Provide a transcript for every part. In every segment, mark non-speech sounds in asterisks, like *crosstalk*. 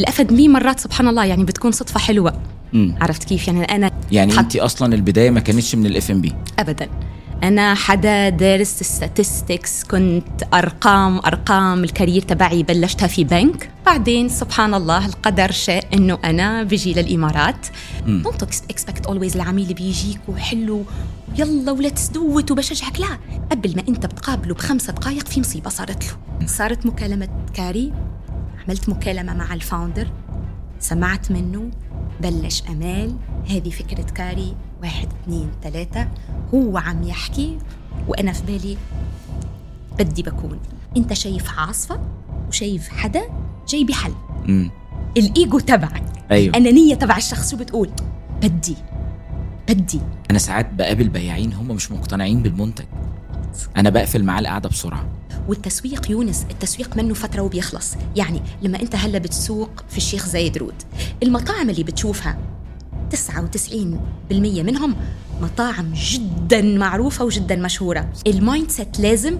ال F&B مرات سبحان الله يعني بتكون صدفة حلوة. مم. عرفت كيف؟ يعني أنا يعني انت أصلا البداية ما كانتش من الاف ام بي ابدا. أنا حدا دارس statistics كنت أرقام أرقام ال career تبعي بلشتها في بنك. بعدين سبحان الله القدر شاء إنه أنا بجي للإمارات. don't expect always العميل بيجيك وحلو. يلا و let's do وبشجعك. لا قبل ما أنت بتقابله بخمسة دقائق في مصيبة صارت له. صارت مكالمة كاري. عملت مكالمة مع ال founder سمعت منه بلش أمال هذه فكرة كاري واحد اثنين ثلاثة. هو عم يحكي وأنا في بالي بدي بكون. أنت شايف عاصفة؟ وشايف حدا؟ جاي بحل. مم. الإيجو تبعك. أيوه. الأنانية تبع الشخص شو بتقول؟ بدي. بدي. أنا ساعات بقابل بياعين هم مش مقتنعين بالمنتج. أنا بقفل معاه القعدة بسرعة. والتسويق يونس التسويق منه فترة وبيخلص. يعني لما أنت هلا بتسوق في الشيخ زايد Road المطاعم اللي بتشوفها 99% منهم مطاعم جدا معروفة وجدا مشهورة. ال mindset لازم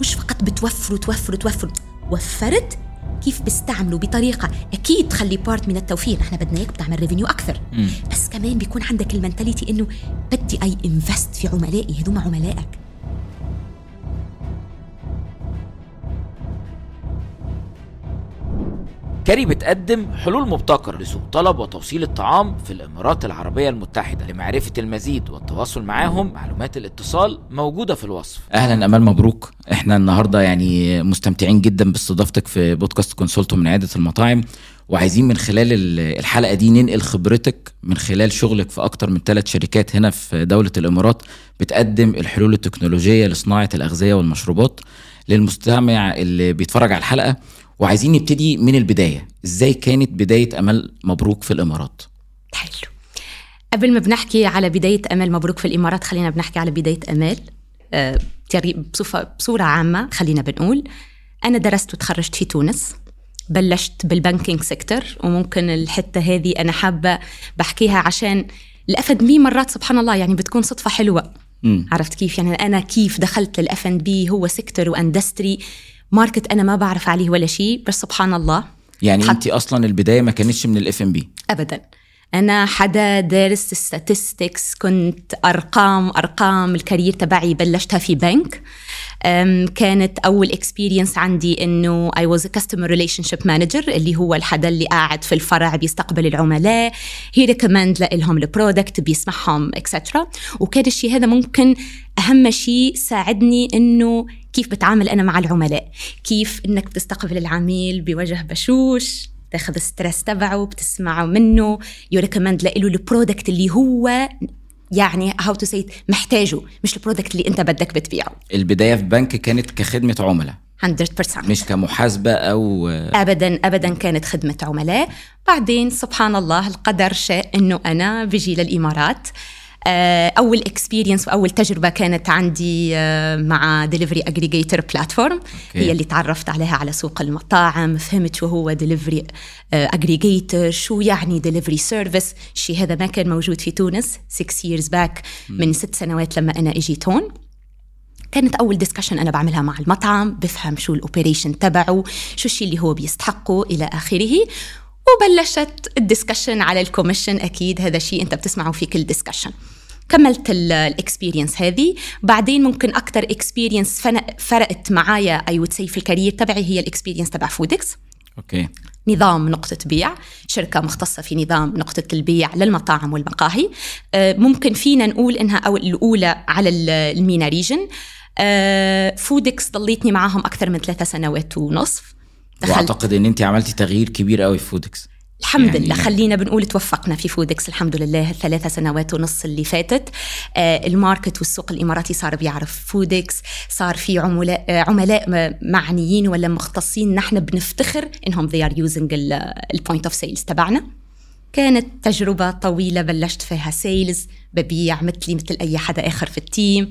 مش فقط بتوفروا توفروا توفروا وفرت كيف بيستعملوا بطريقة أكيد تخلي part من التوفير. إحنا بدنا إياك بتعمل revenue أكثر. مم. بس كمان بيكون عندك ال mentality إنه بدي أي invest في عملائي هدول عملائك. كاري بتقدم حلول مبتكرة لسوق طلب وتوصيل الطعام في الإمارات العربية المتحدة. لمعرفة المزيد والتواصل معاهم معلومات الاتصال موجودة في الوصف. أهلا أمال مبروك. إحنا النهارده يعني مستمتعين جدا باستضافتك في بودكاست كونسولتو من عياده المطاعم وعايزين من خلال ال- الحلقة دي ننقل خبرتك من خلال شغلك في أكتر من ثلاث شركات هنا في دولة الإمارات بتقدم الحلول التكنولوجية لصناعة الأغذية والمشروبات. للمستمع اللي بيتفرج على الحلقة وعايزين نبتدي من البداية. إزاي كانت بداية امال مبروك في الإمارات؟ حلو. قبل ما بنحكي على بداية أمل مبروك في الإمارات خلينا بنحكي على بداية أمل. آه، بصفة بصورة عامة خلينا بنقول. أنا درست وتخرجت في تونس. بلشت بال banking sector وممكن الحتة هذه أنا حابة بحكيها عشان ال F&B مرات سبحان الله يعني بتكون صدفة حلوة. مم. عرفت كيف؟ يعني أنا كيف دخلت للأف ان بي؟ هو sector و industry. market أنا ما بعرف عليه ولا شيء بس سبحان الله. يعني حط- انت أصلا البداية ما كانتش من الإف ام بي؟ ابدا. أنا حدا دارس statistics كنت أرقام أرقام ال career تبعي بلشتها في بنك. كانت أول experience عندي إنه I was customer relationship manager اللي هو الحدا اللي قاعد في الفرع بيستقبل العملاء هي recommend لهم ال product بيسمعهم etcetera وكان الشيء هذا ممكن أهم شيء ساعدني إنه كيف بتعامل أنا مع العملاء؟ كيف إنك بتستقبل العميل بوجه بشوش تاخذ ال stress تبعه بتسمعه منه you recommend له ال product اللي هو يعني how to say محتاجه مش ال product اللي أنت بدك بتبيعه. البداية في بنك كانت كخدمة عملاء. 100% مش كمحاسبة أو ابدا ابدا كانت خدمة عملاء. بعدين سبحان الله القدر شاء إنه أنا بجي للإمارات. آه، أول experience وأول تجربة كانت عندي آه، مع delivery aggregator platform هي اللي تعرفت عليها على سوق المطاعم فهمت شو هو delivery aggregator شو يعني delivery service الشيء هذا ما كان موجود في تونس 6 years back من ست سنوات لما أنا أجيت هون. كانت أول discussion أنا بعملها مع المطعم بفهم شو ال operation تبعه شو الشيء اللي هو بيستحقه إلى آخره. وبلشت ال discussion على ال commission أكيد هذا شيء أنت بتسمعه في كل discussion كملت ال experience هذه. بعدين ممكن أكثر experience فرقت معايا I would say في ال career تبعي هي ال experience تبع فودكس okay. نظام نقطة بيع. شركة مختصة في نظام نقطة البيع للمطاعم والمقاهي. آه، ممكن فينا نقول إنها أو الأولى على ال- المينا region آه، فودكس ضليتني معاهم أكثر من ثلاثة سنوات ونصف. دخلت وأعتقد إن انت عملتي تغيير كبير قوي في فودكس. الحمد يعني- لله خلينا بنقول توفقنا في فودكس الحمد لله الثلاثة سنوات ونص اللي فاتت. آه ال market والسوق الإماراتي صار بيعرف فودكس صار في عملاء آه عملاء م- معنيين ولا مختصين. نحن بنفتخر إنهم they are using ال point of sales تبعنا. كانت تجربة طويلة بلشت فيها sales ببيع مثلي مثل أي حدا آخر في ال team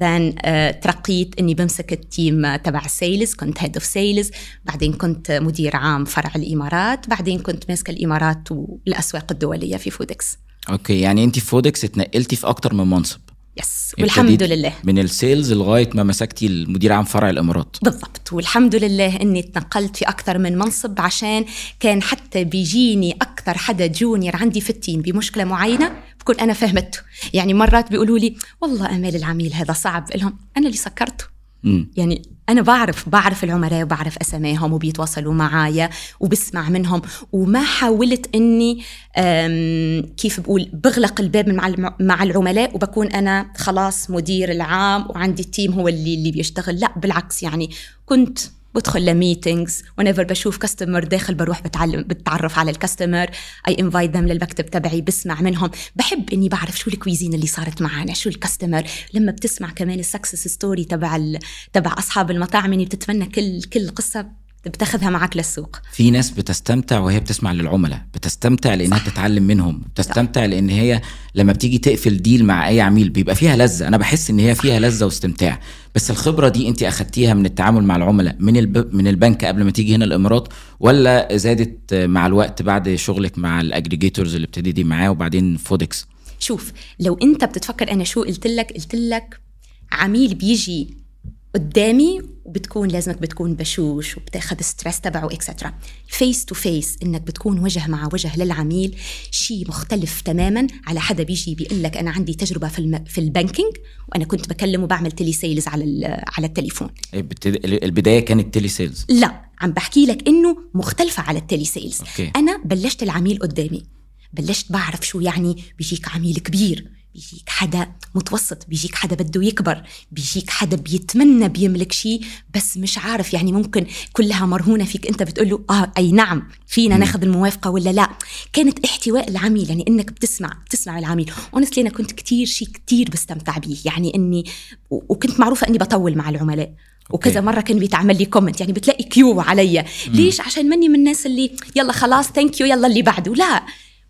then ترقيت إني بمسك ال team تبع ال sales كنت head of sales بعدين كنت مدير عام فرع الإمارات. بعدين كنت ماسكة الإمارات والأسواق الدولية في فودكس okay يعني أنت في فودكس اتنقلتي في أكتر من منصب. yes والحمد لله. من ال sales لغاية ما مسكتي المدير عام فرع الإمارات. بالضبط. والحمد لله إني تنقلت في أكثر من منصب عشان كان حتى بيجيني أكثر حدا junior عندي في ال team بمشكلة معينة بكون أنا فهمته. يعني مرات بيقولوا لي والله أمال العميل هذا صعب. لهم أنا اللي سكرته. مم. يعني أنا بعرف بعرف العملاء وبعرف أساميهم وبيتواصلوا معايا وبسمع منهم وما حاولت أم، كيف بقول بغلق الباب مع العملاء وبكون أنا خلاص مدير العام وعندي ال team هو اللي اللي بيشتغل. لا بالعكس يعني كنت بدخل ل meetings و never بشوف customer داخل بروح بتعلم بتعرف على ال customer I invite them للمكتب تبعي بسمع منهم. بحب إني بعرف شو ال cuisine اللي صارت معنا شو ال customer لما بتسمع كمان ال success story تبع. تبع أصحاب المطاعم يعني بتتمنى كل كل قصة بتاخذها معك للسوق. في ناس بتستمتع وهي بتسمع للعملاء بتستمتع لإنها صح. تتعلم منهم بتستمتع لإن هي لما بتيجي تقفل deal مع أي عميل بيبقى فيها لذة. أنا بحس إن هي فيها لذة واستمتاع. بس الخبرة دي أنت أخدتيها من التعامل مع العملاء من الب... من البنك قبل ما تيجي هنا الإمارات ولا زادت مع الوقت بعد شغلك مع ال aggregators اللي ابتديتي معاه وبعدين فودكس شوف لو أنت بتتفكر أنا شو قلت لك؟ قلت لك عميل بيجي قدامي وبتكون لازمك بتكون بشوش وبتاخذ stress تبعه etcetera face to face إنك بتكون وجه مع وجه للعميل شيء مختلف تماما. على حدا بيجي بيقول لك أنا عندي تجربة في الم... في ال banking وأنا كنت بكلم وبعمل telesales على ال... على التليفون. بت- البداية كانت telesales لا عم بحكي لك إنه مختلفة على ال telesales okay. أنا بلشت العميل قدامي. بلشت بعرف شو يعني بيجيك عميل كبير. بيجيك حدا متوسط بيجيك حدا بده يكبر بيجيك حدا بيتمنى بيملك شيء بس مش عارف يعني ممكن كلها مرهونة فيك أنت بتقول له آه أي نعم فينا ناخذ الموافقة ولا لا؟ كانت احتواء العميل يعني إنك بتسمع بتسمع العميل. honestly أنا كنت كتير شيء كتير بستمتع بيه يعني إني و- وكنت معروفة إني بطول مع العملاء. وكذا. مرة كان بيتعمل لي comment يعني بتلاقي queue علي ليش؟ عشان مني من الناس اللي يلا خلاص thank you يلا اللي بعده. لا.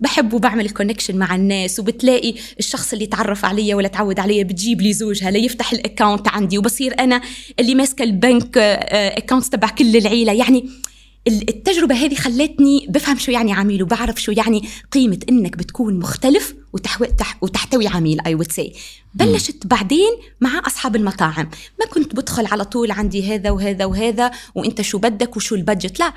بحب وبعمل connection مع الناس وبتلاقي الشخص اللي تعرف علي ولا تعود علي بتجيب لي زوجها ليفتح ال account عندي وبصير أنا اللي ماسكة ال bank account تبع كل العيلة. يعني ال- التجربة هذه خلتني بفهم شو يعني عميل وبعرف شو يعني قيمة إنك بتكون مختلف وتحتوي العميل I would say. بلشت بعدين مع أصحاب المطاعم. ما كنت بدخل على طول عندي هذا وهذا وهذا وإنت شو بدك وشو ال budget لا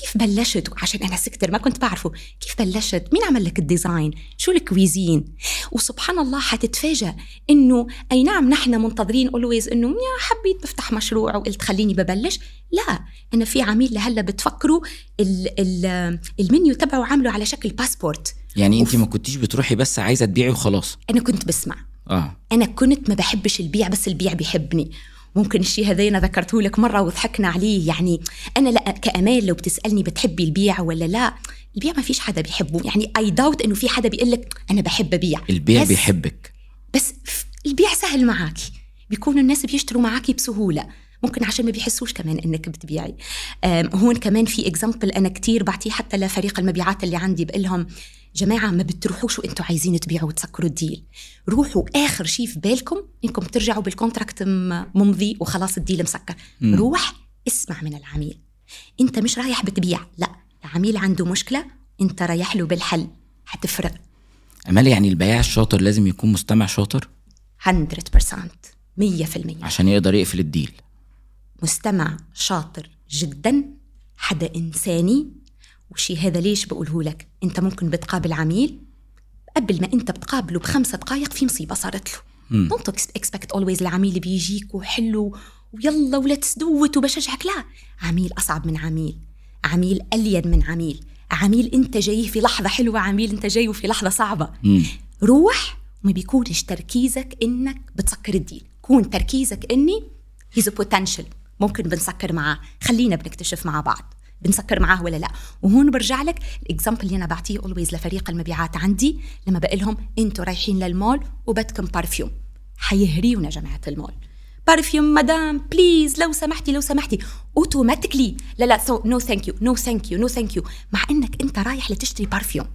كيف بلشت؟ عشان أنا sector ما كنت بعرفه. كيف بلشت؟ مين عمل لك ال design؟ شو ال cuisine؟ وسبحان الله حتتفاجأ إنه أي نعم نحن منتظرين always إنه يا حبيت بفتح مشروع وقلت خليني ببلش. لا أنا في عميل لهلأ بتفكروا ال ال المنيو تبعه عامله على شكل باسبورت يعني أنت. ما كنتيش بتروحي بس عايزة تبيعي وخلاص؟ أنا كنت بسمع. آه. أنا كنت ما بحبش البيع بس البيع بيحبني. ممكن الشيء هذا أنا ذكرته لك مرة وضحكنا عليه. يعني أنا لا كامال لو بتسألني بتحبي البيع ولا لا البيع ما فيش حدا بيحبه. يعني اي داوت إنه في حدا بيقول لك أنا بحب ابيع البيع بس- بيحبك. بس البيع سهل معاكي. بيكونوا الناس بيشتروا معاكي بسهولة. ممكن عشان ما بيحسوش كمان إنك بتبيعي. هون كمان في example أنا كتير بعطيه حتى لفريق المبيعات اللي عندي بقول لهم جماعة ما بتروحوش وانتوا عايزين تبيعوا وتسكروا ال deal. روحوا آخر شيء في بالكم إنكم ترجعوا بال contract ممضي وخلاص ال deal مسكر. مم. روح اسمع من العميل. انت مش رايح بتبيع لا العميل عنده مشكلة انت رايح له بالحل. حتفرق أمال يعني البياع الشاطر لازم يكون مستمع شاطر؟ 100% 100% عشان يقدر يقفل الديل. مستمع شاطر جدا حدا إنساني وشي هذا ليش بقوله لك؟ أنت ممكن بتقابل عميل قبل ما أنت بتقابله بخمسة دقايق في مصيبة صارت له. don't expect always العميل بيجيك وحلو ويلا وليتس دوت وبشجعك. لا عميل أصعب من عميل. عميل ألين من عميل. عميل أنت جاي في لحظة حلوة عميل أنت جاي في لحظة صعبة. مم. روح وما بيكونش تركيزك إنك بتسكر ال deal كون تركيزك إني he's potential ممكن بنسكر معاه. خلينا بنكتشف مع بعض. بنسكر معاه ولا لا. وهون برجع لك ال example اللي أنا بعطيه always لفريق المبيعات عندي لما بقول لهم أنتوا رايحين للمول وبدكم perfume حيهريونا جماعة ال mall. perfume مدام please لو سمحتي لو سمحتي. automatically لا لا so no thank you no thank you no thank you مع إنك أنت رايح لتشتري perfume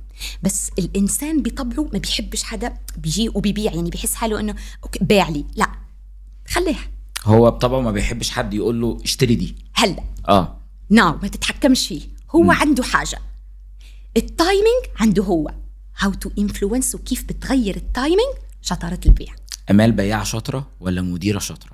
بس الإنسان بطبعه ما بيحبش حدا بيجي وبيبيع يعني بيحس حاله إنه okay بيع لي. لا خليها. هو بطبعه ما بيحبش حد يقول له اشتري دي. هلا. آه. now ما تتحكمش فيه. هو م. عنده حاجة. ال timing عنده هو. how to influence وكيف بتغير ال timing؟ شطارة البيع. أمال بياعه شاطرة ولا مديرة شاطرة؟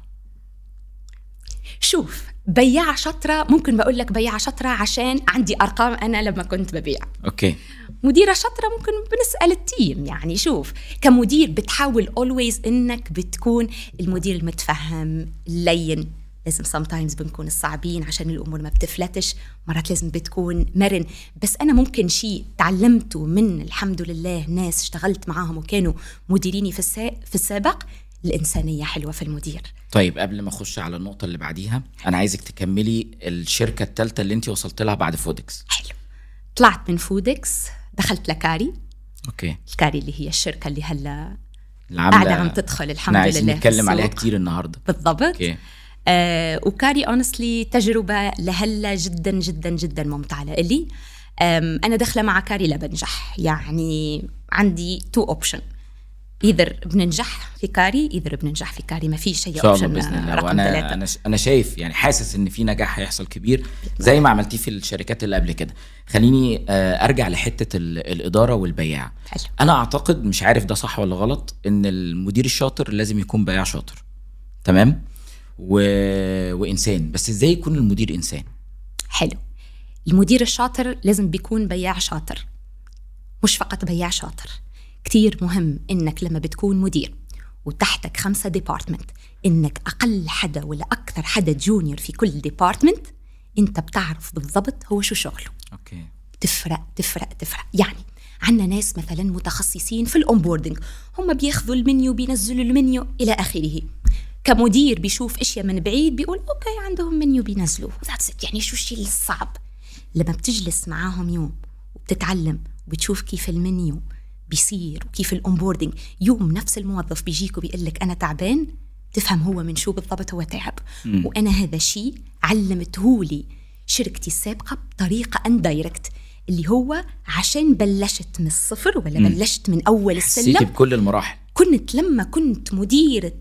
شوف بياعة شاطرة ممكن بقول لك بياعة شاطرة عشان عندي أرقام أنا لما كنت ببيع. okay. مديرة شاطرة ممكن بنسأل ال team. يعني شوف كمدير بتحاول always إنك بتكون المدير المتفهم اللين. لازم sometimes بنكون الصعبين عشان الأمور ما بتفلتش مرات لازم بتكون مرن. بس أنا ممكن شيء تعلمته من الحمد لله ناس اشتغلت معاهم وكانوا مديريني في. في السابق الإنسانية حلوة في المدير. طيب قبل ما أخش على النقطة اللي بعديها أنا عايزك تكملي الشركة الثالثه اللي أنت وصلت لها بعد فودكس حلو. طلعت من فودكس دخلت لكاري. okay. الكاري اللي هي الشركة اللي هلا قاعدة عم تدخل الحمد لله نتكلم عليها. كتير النهارده. بالضبط. okay. آه وكاري honestly تجربة لهلا جدا جدا جدا ممتعة لإلي. أنا داخلة مع كاري لا بنجح. يعني عندي two option either بننجح في كاري either بننجح في كاري. ما في شيء option بإذن الله. رقم وأنا أنا أنا شايف يعني حاسس إن في نجاح هيحصل كبير زي ما عملتيه في الشركات اللي قبل كده. خليني آه، أرجع لحتة ال- الإدارة والبياع. حلو. أنا أعتقد مش عارف ده صح ولا غلط إن المدير الشاطر لازم يكون بياع شاطر. تمام؟ و... وإنسان. بس إزاي يكون المدير إنسان؟ حلو. المدير الشاطر لازم بيكون بياع شاطر مش فقط بياع شاطر. كتير مهم إنك لما بتكون مدير وتحتك خمسة department إنك أقل حدا ولا أكثر حدا junior في كل department أنت بتعرف بالضبط هو شو شغله. okay. تفرق تفرق تفرق. يعني عندنا ناس مثلا متخصصين في ال onboarding هم بياخذوا المنيو بينزلوا المنيو إلى آخره. كمدير بيشوف أشياء من بعيد بيقول okay عندهم منيو بينزلوه. It. يعني شو الشيء الصعب؟ لما بتجلس معاهم يوم وبتتعلم وبتشوف كيف المنيو بيصير وكيف ال onboarding يوم نفس الموظف بيجيك وبيقول لك أنا تعبان تفهم هو من شو بالضبط هو تعب. وأنا هذا الشيء علمته لي شركتي السابقة بطريقة indirect اللي هو عشان بلشت من الصفر ولا بلشت من أول حسيتي السلم. بكل المراحل. كنت لما كنت مديرة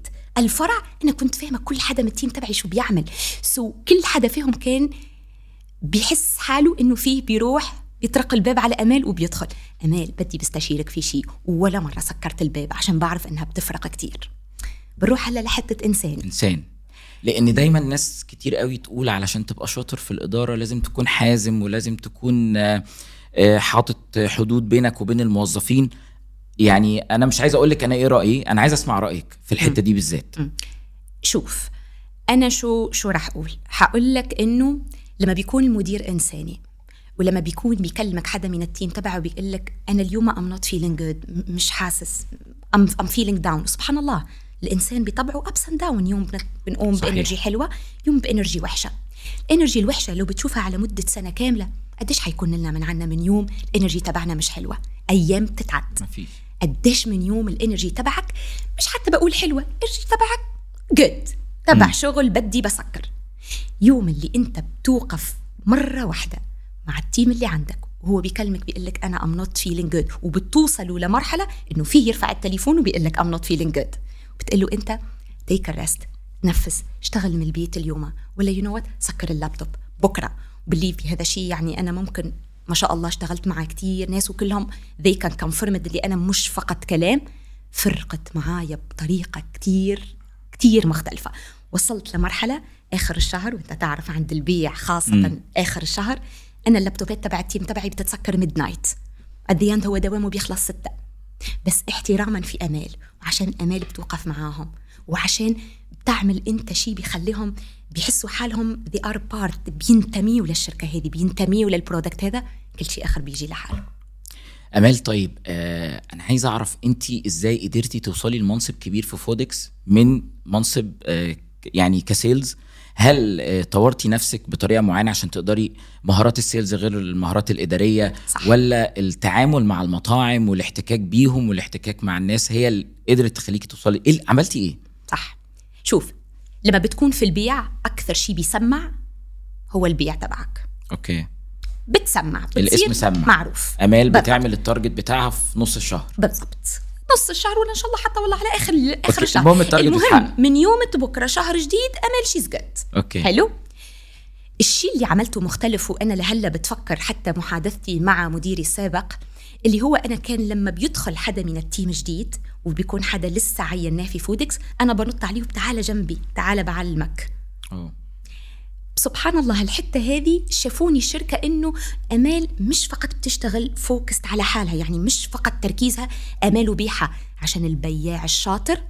الفرع أنا كنت فاهمة كل حدا من ال team تبعي شو بيعمل. سو كل حدا فيهم كان بيحس حاله إنه فيه بيروح يطرق الباب على أمال وبيدخل. أمال بدي بستشيرك في شيء ولا مرة سكرت الباب عشان بعرف إنها بتفرق كتير. بنروح هلأ لحتة إنسان. إنسان. لأن دايما ناس كتير قوي تقول علشان تبقى شاطر في الإدارة لازم تكون حازم ولازم تكون آه، آه، حاطط حدود بينك وبين الموظفين. يعني أنا مش عايز أقول لك أنا إيه رأيي أنا عايز أسمع رأيك في الحتة دي بالذات. شوف أنا شو شو راح أقول؟ حقول لك إنه لما بيكون المدير إنساني ولما بيكون بيكلمك حدا من ال team تبعه بيقول لك أنا اليوم I'm not feeling good مش حاسس I'm I'm feeling down سبحان الله. الإنسان بطبعه ups and down يوم بن- بنقوم. ب energy حلوة يوم ب energy وحشة. ال energy الوحشة لو بتشوفها على مدة سنة كاملة قديش حيكون لنا من عنا من يوم ال energy تبعنا مش حلوة؟ أيام بتتعد. ما فيش. قديش من يوم ال energy تبعك؟ مش حتى بقول حلوة ال energy تبعك good تبع شغل بدي بسكر. يوم اللي أنت بتوقف مرة واحدة مع ال team اللي عندك وهو بيكلمك بيقول لك أنا I'm not feeling good وبتوصلوا لمرحلة إنه فيه يرفع التليفون وبيقول لك I'm not feeling good بتقول له أنت take rest تنفس اشتغل من البيت اليوم. ولا you know سكر اللابتوب. بكرة. believe هذا شيء يعني أنا ممكن ما شاء الله اشتغلت مع كتير ناس وكلهم they can confirm اللي أنا مش فقط كلام فرقت معايا بطريقة كتير كتير مختلفة. وصلت لمرحلة آخر الشهر وأنت تعرف عند البيع خاصة م. آخر الشهر أنا ال laptopات تبع ال team تبعي بتتسكر midnight قد هو دوامه بيخلص ستة. بس احتراما في آمال وعشان آمال بتوقف معاهم وعشان بتعمل أنت شيء بيخليهم بيحسوا حالهم they are part بينتميوا للشركة هذه بينتميوا لل product هذا كل شيء آخر بيجي لحاله. أمال طيب آه أنا عايز أعرف أنت إزاي قدرتي توصلي لمنصب كبير في فودكس من منصب آه يعني ك sales؟ هل آه طورتي نفسك بطريقة معينة عشان تقدري مهارات ال sales غير المهارات الإدارية؟ صح. ولا التعامل مع المطاعم والاحتكاك بيهم والاحتكاك مع الناس هي اللي قدرت تخليكي توصلي؟ إيه عملتي إيه؟ صح. شوف لما بتكون في البيع أكثر شيء بيسمع هو البيع تبعك. okay. بتسمع الاسم سمع. معروف. أمال. بتعمل ال target بتاعها في نص الشهر. بالضبط. نص الشهر ولا إن شاء الله حتى والله على آخر آخر. الشهر. المهم ال target المهم. من يوم بكره شهر جديد امل she's good okay. حلو؟ الشيء اللي عملته مختلف وأنا لهلا بتفكر حتى محادثتي مع مديري السابق اللي هو أنا كان لما بيدخل حدا من ال team جديد وبيكون حدا لسه عيناه في فودكس أنا بنط عليه وتعالى جنبي تعالى بعلمك أوه. سبحان الله الحتة هذه شافوني الشركة إنه أمال مش فقط بتشتغل فوكست على حالها يعني مش فقط تركيزها أمال وبيحة عشان البياع الشاطر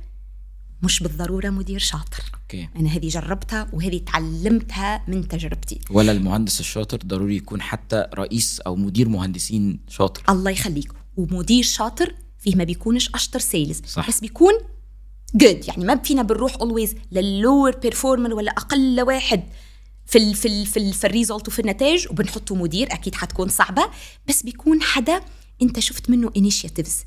مش بالضرورة مدير شاطر. okay. أنا هذه جربتها وهذه تعلمتها من تجربتي. ولا المهندس الشاطر ضروري يكون حتى رئيس أو مدير مهندسين شاطر. الله يخليك. ومدير شاطر فيه ما بيكونش أشطر sales صح. بس بيكون good يعني ما فينا بنروح always لل lower performer ولا أقل واحد في ال في ال في, ال في ال result وفي النتائج وبنحطه مدير. أكيد حتكون صعبة. بس بيكون حدا أنت شفت منه initiatives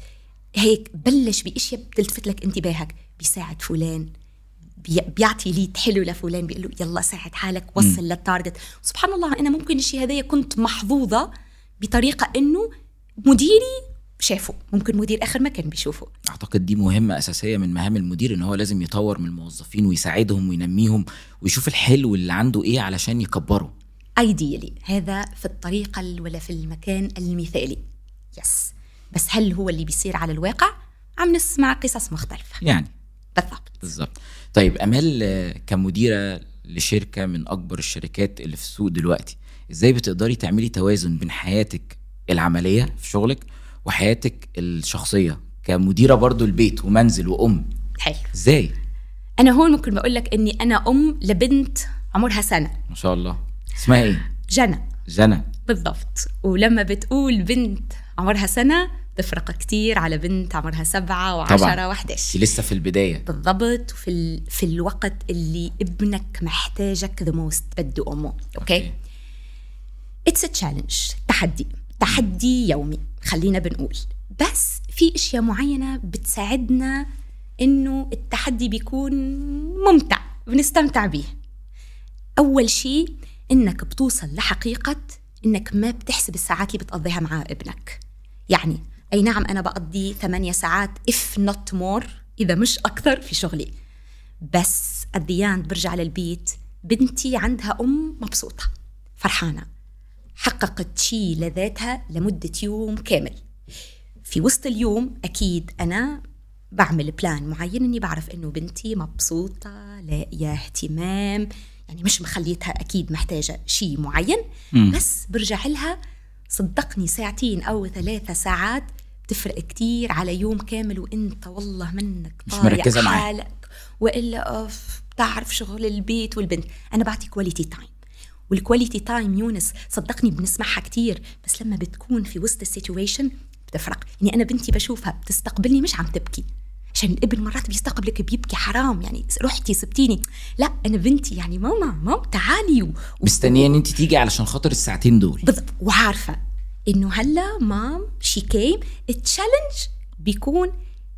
هيك بلش بإشياء بتلتفت لك انتباهك. بيساعد فلان بي- بيعطي lead حلو لفلان بيقول له يلا ساعد حالك وصل لل target سبحان الله أنا ممكن الشيء هذايا كنت محظوظة بطريقة إنه مديري شافه. ممكن مدير آخر ما كان بيشوفه. أعتقد دي مهمة أساسية من مهام المدير إن هو لازم يطور من الموظفين ويساعدهم وينميهم ويشوف الحلو اللي عنده إيه علشان يكبره. ايديالي هذا في الطريقة ال- ولا في المكان المثالي. يس بس هل هو اللي بيصير على الواقع؟ عم نسمع قصص مختلفة. يعني. بالضبط. بالظبط طيب أمال كمديرة لشركة من أكبر الشركات اللي في السوق دلوقتي إزاي بتقدري تعملي توازن بين حياتك العملية في شغلك وحياتك الشخصية؟ كمديرة برضو البيت ومنزل وأم. حلو. إزاي؟ أنا هون ممكن بقول لك إني أنا أم لبنت عمرها سنة. ما شاء الله. اسمها إيه؟ جنى. جنى. بالضبط. ولما بتقول بنت عمرها سنة تفرق كتير على بنت عمرها سبعة وعشرة. وحداش. لسه في البداية. بالضبط وفي ال... في الوقت اللي ابنك محتاجك the most بده أمه okay؟ it's challenge تحدي. تحدي يومي. خلينا بنقول. بس في أشياء معينة بتساعدنا إنه التحدي بيكون ممتع. بنستمتع به أول شيء إنك بتوصل لحقيقة إنك ما بتحسب الساعات اللي بتقضيها مع ابنك. يعني أي نعم أنا بقضي ثمانية ساعات if not more إذا مش أكثر في شغلي. بس and برجع للبيت بنتي عندها أم مبسوطة فرحانة. حققت شيء لذاتها لمدة يوم كامل. في وسط اليوم أكيد أنا بعمل بلان معين إني بعرف إنه بنتي مبسوطة لاقية اهتمام. يعني مش مخليتها أكيد محتاجة شيء معين مم. بس برجع لها صدقني ساعتين أو ثلاثة ساعات بتفرق كتير على يوم كامل وإنت والله منك مش مركزة معاه. حالك. well of بتعرف شغل البيت والبنت. أنا بعطي quality time وال quality time يونس صدقني بنسمعها كتير بس لما بتكون في وسط ال situation بتفرق. يعني أنا بنتي بشوفها بتستقبلني مش عم تبكي. عشان الابن مرات بيستقبلك بيبكي حرام. يعني رحتي سبتيني. لا أنا بنتي يعني ماما ماما تعالي. و- مستنية إن أنت تيجي علشان خاطر الساعتين دول. بالضبط. وعارفة إنه هلا mom she came ال challenge بيكون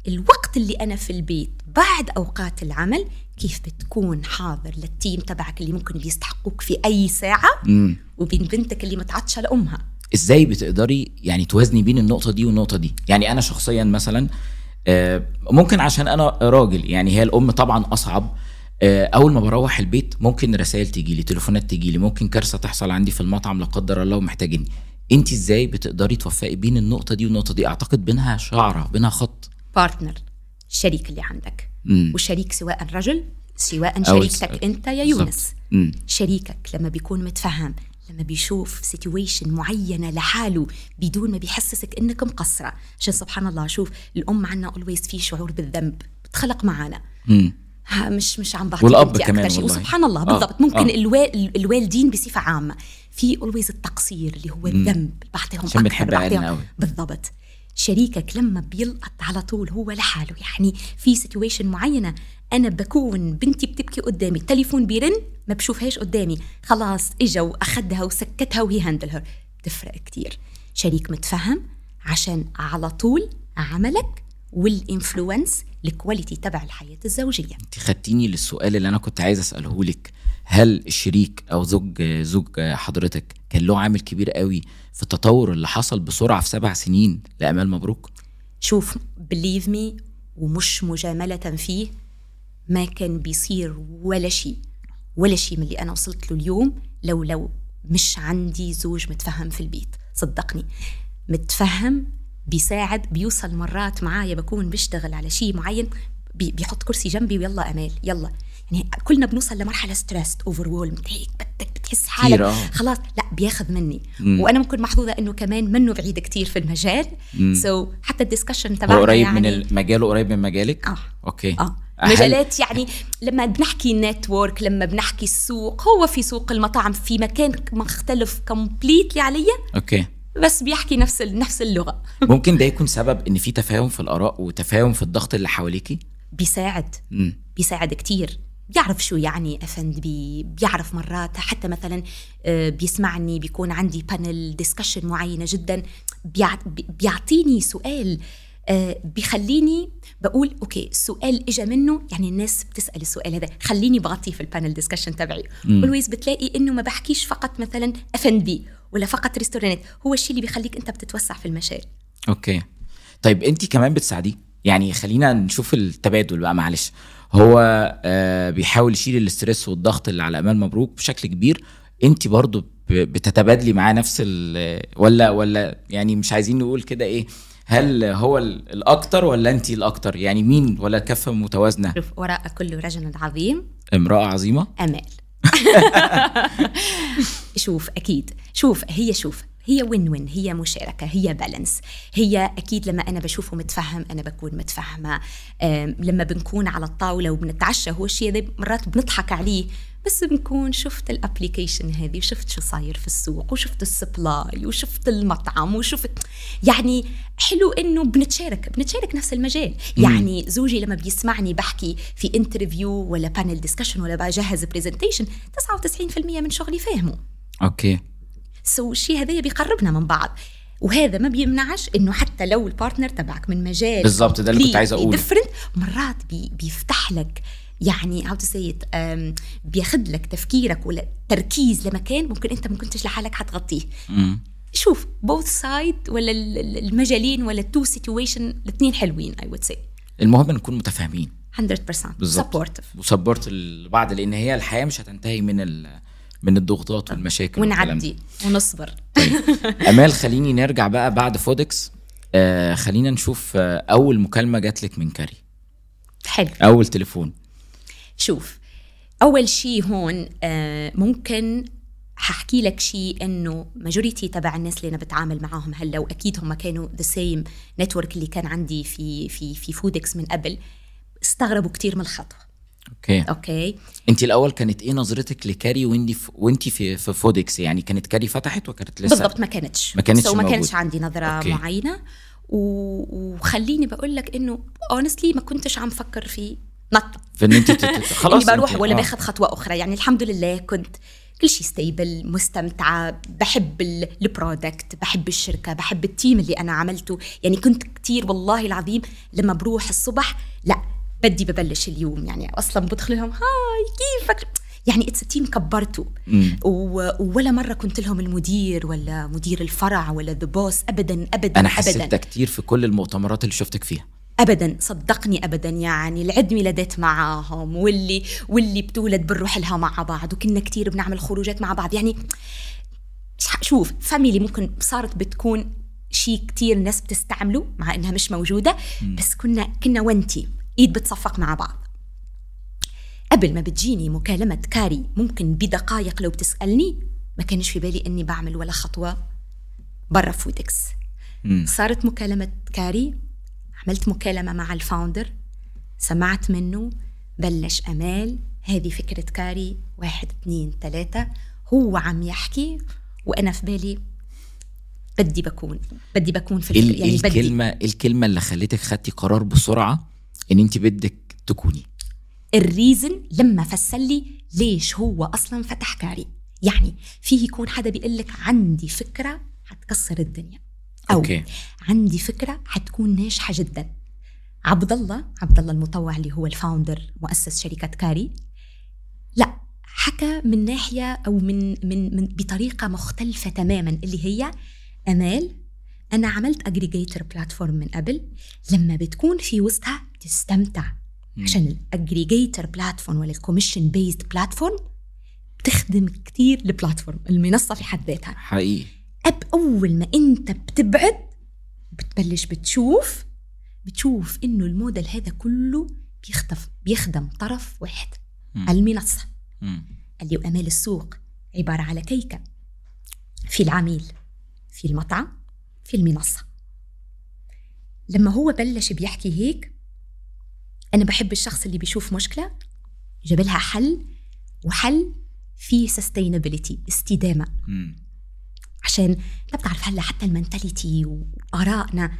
الوقت اللي أنا في البيت بعد أوقات العمل كيف بتكون حاضر لل team تبعك اللي ممكن بيستحقوك في أي ساعة مم. وبين بنتك اللي متعطشة لأمها. إزاي بتقدري يعني توازني بين النقطة دي والنقطة دي؟ يعني أنا شخصيا مثلا آه، ممكن عشان أنا راجل يعني هي الأم طبعا أصعب. آه، أول ما بروح البيت ممكن رسائل تيجي لي تليفونات تيجي لي ممكن كارثة تحصل عندي في المطعم لا قدر الله ومحتاجيني. انت إزاي بتقدري توفقي بين النقطة دي والنقطة دي أعتقد بينها شعرة بينها خط partner الشريك اللي عندك مم. والشريك سواء رجل سواء شريكتك أنت يا. يونس مم. شريكك لما بيكون متفهم لما بيشوف situation معينة لحاله بدون ما بيحسسك إنك مقصرة عشان سبحان الله شوف الأم عنا always في شعور بالذنب بتخلق معنا مم. ها مش مش عم بعطي بنتي كمان شيء. وسبحان الله آه، بالضبط. ممكن آه. الوال الوالدين بصفة عامة في always التقصير اللي هو الذنب بعطيهم عشان بنحب عيالنا قوي. بالضبط. شريكك لما بيلقط على طول هو لحاله. يعني في situation معينة أنا بكون بنتي بتبكي قدامي التليفون بيرن ما بشوفهاش قدامي. خلاص إجا وأخدها وسكتها وهي handleها بتفرق كتير. شريك متفهم؟ عشان على طول عملك وال influence ال quality تبع الحياة الزوجية. انت خدتيني للسؤال اللي أنا كنت عايز أسأله لك. هل الشريك أو زوج زوج حضرتك كان له عامل كبير قوي في التطور اللي حصل بسرعة في سبع سنين لأمال مبروك؟ شوف بليف مي ومش مجاملة فيه ما كان بيصير ولا شيء ولا شيء من اللي أنا وصلت له اليوم لو لو مش عندي زوج متفهم في البيت. صدقني. متفهم بيساعد بيوصل مرات معايا بكون بشتغل على شيء معين بي- بيحط كرسي جنبي ويلا أمال يلا. يعني كلنا بنوصل لمرحلة stress over هيك بدك بتحس حالك آه. خلاص لا بياخذ مني. مم. وأنا ممكن محظوظة إنه كمان منه بعيد كتير في المجال. so so, حتى ال discussion تبعنا قريب يعني من ال- مجاله قريب من مجالك؟ آه. okay. آه. مجالات يعني لما بنحكي network لما بنحكي السوق هو في سوق المطاعم في مكان مختلف completely علي okay. بس بيحكي نفس نفس اللغة. *laughs* ممكن ده يكون سبب إن في تفاهم في الآراء وتفاهم في الضغط اللي حواليكي؟ بيساعد. مم. بيساعد كتير. بيعرف شو يعني F and B بيعرف مرات حتى مثلا آه، بيسمعني بيكون عندي panel discussion معينة جدا. بيع- بي- بيعطيني سؤال آه، بيخليني بقول okay السؤال اجى منه يعني الناس بتسأل السؤال هذا. خليني بغطيه في ال panel discussion تبعي. always بتلاقي إنه ما بحكيش فقط مثلا F&B ولا فقط restaurant هو الشيء اللي بيخليك أنت بتتوسع في المجال Okay. طيب أنت كمان بتساعديه؟ يعني خلينا نشوف التبادل بقى معلش. هو آه بيحاول يشيل ال stress والضغط اللي على أمال مبروك بشكل كبير. أنت برضو بتتبادلي معاه نفس ال ولا ولا يعني مش عايزين نقول كده إيه؟ هل هو ال- الأكتر ولا أنت الأكتر؟ يعني مين ولا كفه متوازنة؟ شوف وراء كل رجل عظيم. امرأة عظيمة؟ أمال. *laughs* شوف أكيد. شوف هي شوف هي وين وين هي مشاركة هي balance هي أكيد لما أنا بشوفه متفهم أنا بكون متفهمة. لما بنكون على الطاولة وبنتعشى هو الشيء ده مرات بنضحك عليه. بس بنكون شفت ال application هذه وشفت شو صاير في السوق وشفت ال supply وشفت المطعم وشفت يعني حلو إنه بنتشارك بنتشارك نفس المجال. يعني زوجي لما بيسمعني بحكي في interview ولا panel discussion ولا بجهز presentation 99% من شغلي فاهمه. Okay. So الشيء هذا بيقربنا من بعض. وهذا ما بيمنعش إنه حتى لو ال partner تبعك من مجال بالظبط، ده اللي كنت عايزة أقوله. different مرات بي بيفتح لك يعني how to see بياخذ لك تفكيرك ولا تركيز لمكان ممكن أنت ما كنتش لحالك حتغطيه. شوف both side ولا ال- ال- المجالين ولا ال two situation الاثنين حلوين I would say المهم نكون متفاهمين. 100% بالظبط. و support لبعض لأن هي الحياة مش هتنتهي من ال... من الضغوطات والمشاكل. ونعدي ونصبر. أمال خليني نرجع بقى بعد Foodics آه خلينا نشوف آه أول مكالمة جات لك من كاري. حلو. أول تليفون. شوف أول شيء هون آه، ممكن ححكي لك شيء إنه majority تبع الناس اللي أنا بتعامل معاهم هلأ وأكيد هم كانوا the same network اللي كان عندي في في في Foodics من قبل استغربوا كتير من الخطوة. Okay. Okay؟ أنت الأول كانت إيه نظرتك لكاري وانت في... وأنت في في Foodics يعني كانت كاري فتحت وكانت لسه؟ بالضبط ما كانتش. ما كانتش so ما كانش. عندي نظرة okay. معينة. و- وخليني بقول لك إنه honestly ما كنتش عم فكر في نط. في إن أنت. *laughs* خلاص إني بروح ولا آه. باخذ خطوة أخرى. يعني الحمد لله كنت كل شيء stable مستمتعة بحب ال- ال product بحب الشركة بحب ال team اللي أنا عملته. يعني كنت كتير والله العظيم لما بروح الصبح لا بدي ببلش اليوم. يعني أصلا بدخل لهم hi كيفك؟ يعني it's team كبرته. ولا مرة كنت لهم المدير ولا مدير الفرع ولا the boss ابدا ابدا أنا ابدا. حسيت ده كتير في كل المؤتمرات اللي شفتك فيها. ابدا صدقني ابدا يعني العيد ميلادات معاهم واللي واللي بتولد بنروح لها مع بعض وكنا كتير بنعمل خروجات مع بعض. يعني شوف family ممكن صارت بتكون شيء كتير ناس بتستعمله مع إنها مش موجودة بس كنا كنا one team إيد بتصفق مع بعض. قبل ما بتجيني مكالمة كاري ممكن بدقائق لو بتسألني ما كانش في بالي إني بعمل ولا خطوة برا Foodics. صارت مكالمة كاري عملت مكالمة مع ال founder سمعت منه بلش أمال هذه فكرة كاري واحد اثنين ثلاثة هو عم يحكي وأنا في بالي بدي بكون بدي بكون في ال- يعني إيه بدي. الكلمة اللي خلتك خدتي قرار بسرعة إن أنت بدك تكوني. ال reason لما فسر لي ليش هو أصلا فتح كاري. يعني فيه يكون حدا بيقول لك عندي فكرة حتكسر الدنيا. أو okay. عندي فكرة حتكون ناجحة جدا. عبد الله عبد الله المطوع اللي هو ال founder مؤسس شركة كاري لا حكى من ناحية أو من من, من بطريقة مختلفة تماما اللي هي أمال أنا عملت aggregator platform من قبل. لما بتكون في وسطها تستمتع. عشان ال aggregator platform ولا ال commission based platform بتخدم كتير ال platform المنصة في حد ذاتها. حقيقي. أب أول ما أنت بتبعد بتبلش بتشوف بتشوف إنه الموديل هذا كله بيخطف بيخدم طرف واحد مم. المنصة مم. اللي وامال السوق عبارة على كيكه في العميل في المطعم في المنصة لما هو بلش بيحكي هيك أنا بحب الشخص اللي بيشوف مشكلة جاب لها حل وحل فيه sustainability استدامة مم. عشان ما بتعرف هلا حتى المنتاليتي وآرائنا.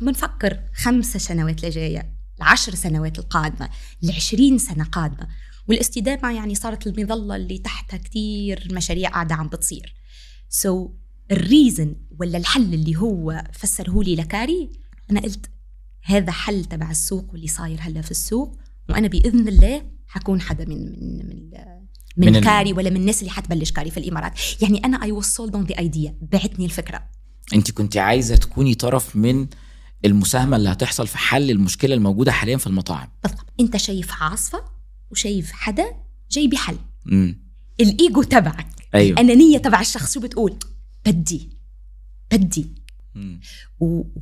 بنفكر خمس سنوات لجاية العشر سنوات القادمة العشرين سنة قادمة. والاستدامة يعني صارت المظلة اللي تحتها كتير مشاريع قاعدة عم بتصير. so so, ال reason ولا الحل اللي هو فسره لي لكاري أنا قلت هذا حل تبع السوق واللي صاير هلا في السوق وأنا بإذن الله حكون حدا من من من من, من كاري ولا من الناس اللي حتبلش كاري في الإمارات. يعني أنا I was sold on the idea بعتني الفكرة. أنت كنت عايزة تكوني طرف من المساهمة اللي هتحصل في حل المشكلة الموجودة حاليا في المطاعم. بالضبط. أنت شايف عاصفة وشايف حدا جاي بحل. مم. الإيجو تبعك أيوه. الأنانية تبع الشخص شو بتقول بدي بدي. مم.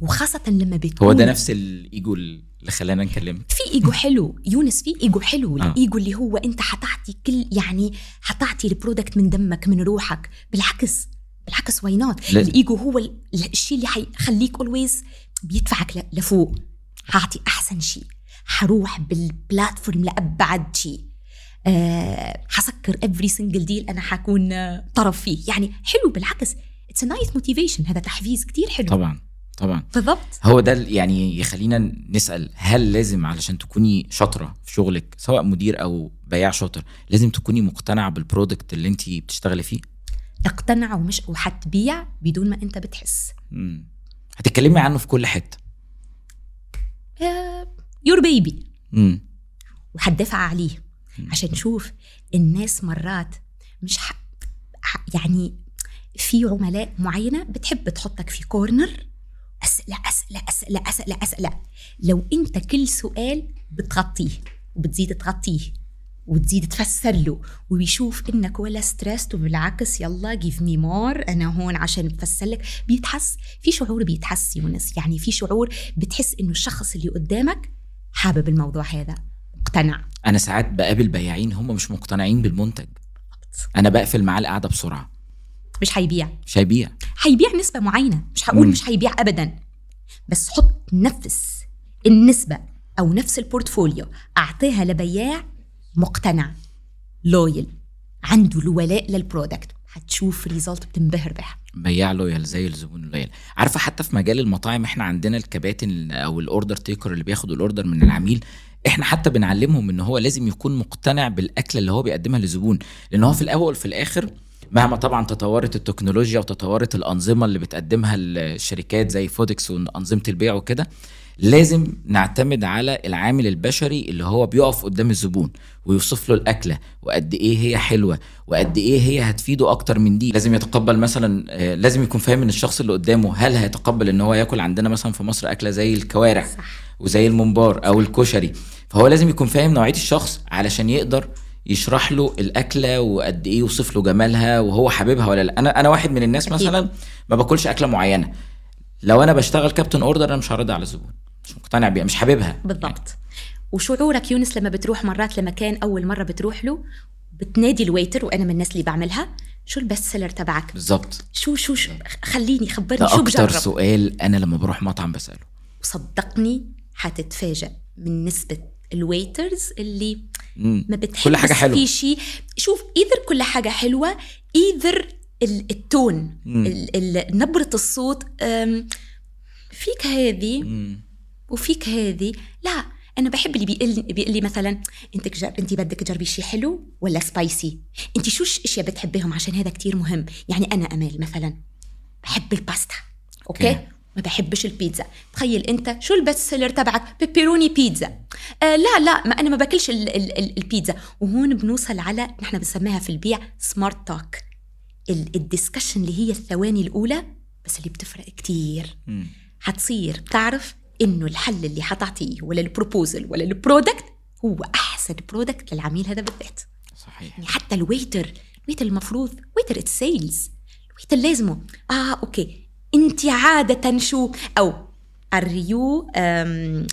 وخاصة لما بتكون هو ده نفس الإيجو اللي خلانا نكلمك. في إيجو حلو. يونس في إيجو حلو. آه. الإيجو اللي هو أنت حتعطي كل يعني حتعطي ال product من دمك من روحك. بالعكس بالعكس why not لا. الإيجو هو ال- الشيء اللي حيخليك always بيدفعك لفوق. حاعطي أحسن شيء. حروح بال platform لأبعد شيء. أه حسكر every single deal أنا حكون طرف فيه. يعني حلو بالعكس. it's nice motivation هذا تحفيز كتير حلو. طبعا. طبعا. بالضبط. هو ده يعني يخلينا نسأل هل لازم علشان تكوني شاطرة في شغلك سواء مدير أو بياع شاطر لازم تكوني مقتنعة بال product اللي انت بتشتغلي فيه؟ اقتنع ومش وحتبيع بدون ما انت بتحس. مم. هتتكلمي عنه في كل حتة. your baby مم. وحتدافع عليه. عشان شوف الناس مرات مش. ح- يعني في عملاء معينة بتحب تحطك في corner اسئله اسئله اسئله اسئله اسئله لو أنت كل سؤال بتغطيه وبتزيد تغطيه وتزيد تفسر له وبيشوف إنك ولا stressed وبالعكس يلا give me more أنا هون عشان بفسر لك بيتحس. في شعور بيتحس يونس يعني في شعور بتحس إنه الشخص اللي قدامك حابب الموضوع هذا. مقتنع أنا ساعات بقابل بياعين هم مش مقتنعين بالمنتج. أنا بقفل معاه القعدة بسرعة. مش حيبيع مش هيبيع. حيبيع نسبة معينة. مش هقول مم. مش حيبيع أبدا. بس حط نفس النسبة أو نفس ال portfolio أعطيها لبياع مقتنع loyal عنده الولاء لل product. هتشوف result بتنبهر بها بياع loyal زي الزبون loyal عارفة حتى في مجال المطاعم إحنا عندنا الكباتن أو ال order taker اللي بياخد ال order من العميل إحنا حتى بنعلمهم إن هو لازم يكون مقتنع بالأكلة اللي هو بيقدمها للزبون لأن هو في الأول وفي الآخر مهما طبعا تطورت التكنولوجيا وتطورت الأنظمة اللي بتقدمها الشركات زي Foodics وأنظمة البيع وكده لازم نعتمد على العامل البشري اللي هو بيقف قدام الزبون ويوصف له الأكلة وقد إيه هي حلوة وقد إيه هي هتفيده أكتر من دي لازم يتقبل مثلا آه، لازم يكون فاهم إن الشخص اللي قدامه هل هيتقبل إن هو ياكل عندنا مثلا في مصر أكلة زي الكوارع صح. وزي الممبار أو الكشري فهو لازم يكون فاهم نوعية الشخص علشان يقدر يشرح له الأكلة وقد إيه يوصف له جمالها وهو حاببها ولا لأ. أنا أنا واحد من الناس أكيد. مثلا ما باكلش أكلة معينة. لو أنا بشتغل captain order أنا مش هرضى على الزبون مش مقتنع بيها مش حاببها بالضبط. وشعورك يونس لما بتروح مرات لمكان أول مرة بتروح له بتنادي ال waiter وأنا من الناس اللي بعملها شو ال best seller تبعك؟ بالظبط شو شو, شو خليني خبرني شو أكتر بجرب؟ سؤال أنا لما بروح مطعم بسأله. وصدقني حتتفاجأ من نسبة ال waiters اللي مم. ما بتحس كل حاجة حلوة. في شيء. شوف either كل حاجة حلوة either ال tone نبرة الصوت فيك هذه. وفيك هذه. لا أنا بحب اللي بيقول بيقول لي مثلا أنت جر... أنت بدك تجربي شيء حلو ولا spicy أنت شو ش- أشياء بتحبيهم؟ عشان هذا كتير مهم. يعني أنا امال مثلا بحب الباستا. okay, okay. ما بحبش البيتزا. تخيل انت شو ال best seller تبعك؟ pepperoni بيتزا. آه لا لا ما أنا ما باكلش ال- ال- ال- البيتزا. وهون بنوصل على نحن بنسميها في البيع smart talk ال discussion اللي هي الثواني الأولى بس اللي بتفرق كتير. حتصير بتعرف إنه الحل اللي حتعطيه ولا ال proposal ولا ال product هو أحسن product للعميل هذا بالذات. صحيح. يعني حتى ال waiter ال waiter المفروض waiter it's sales ال waiter لازمه. آه okay. انت عادة شو؟ Or are you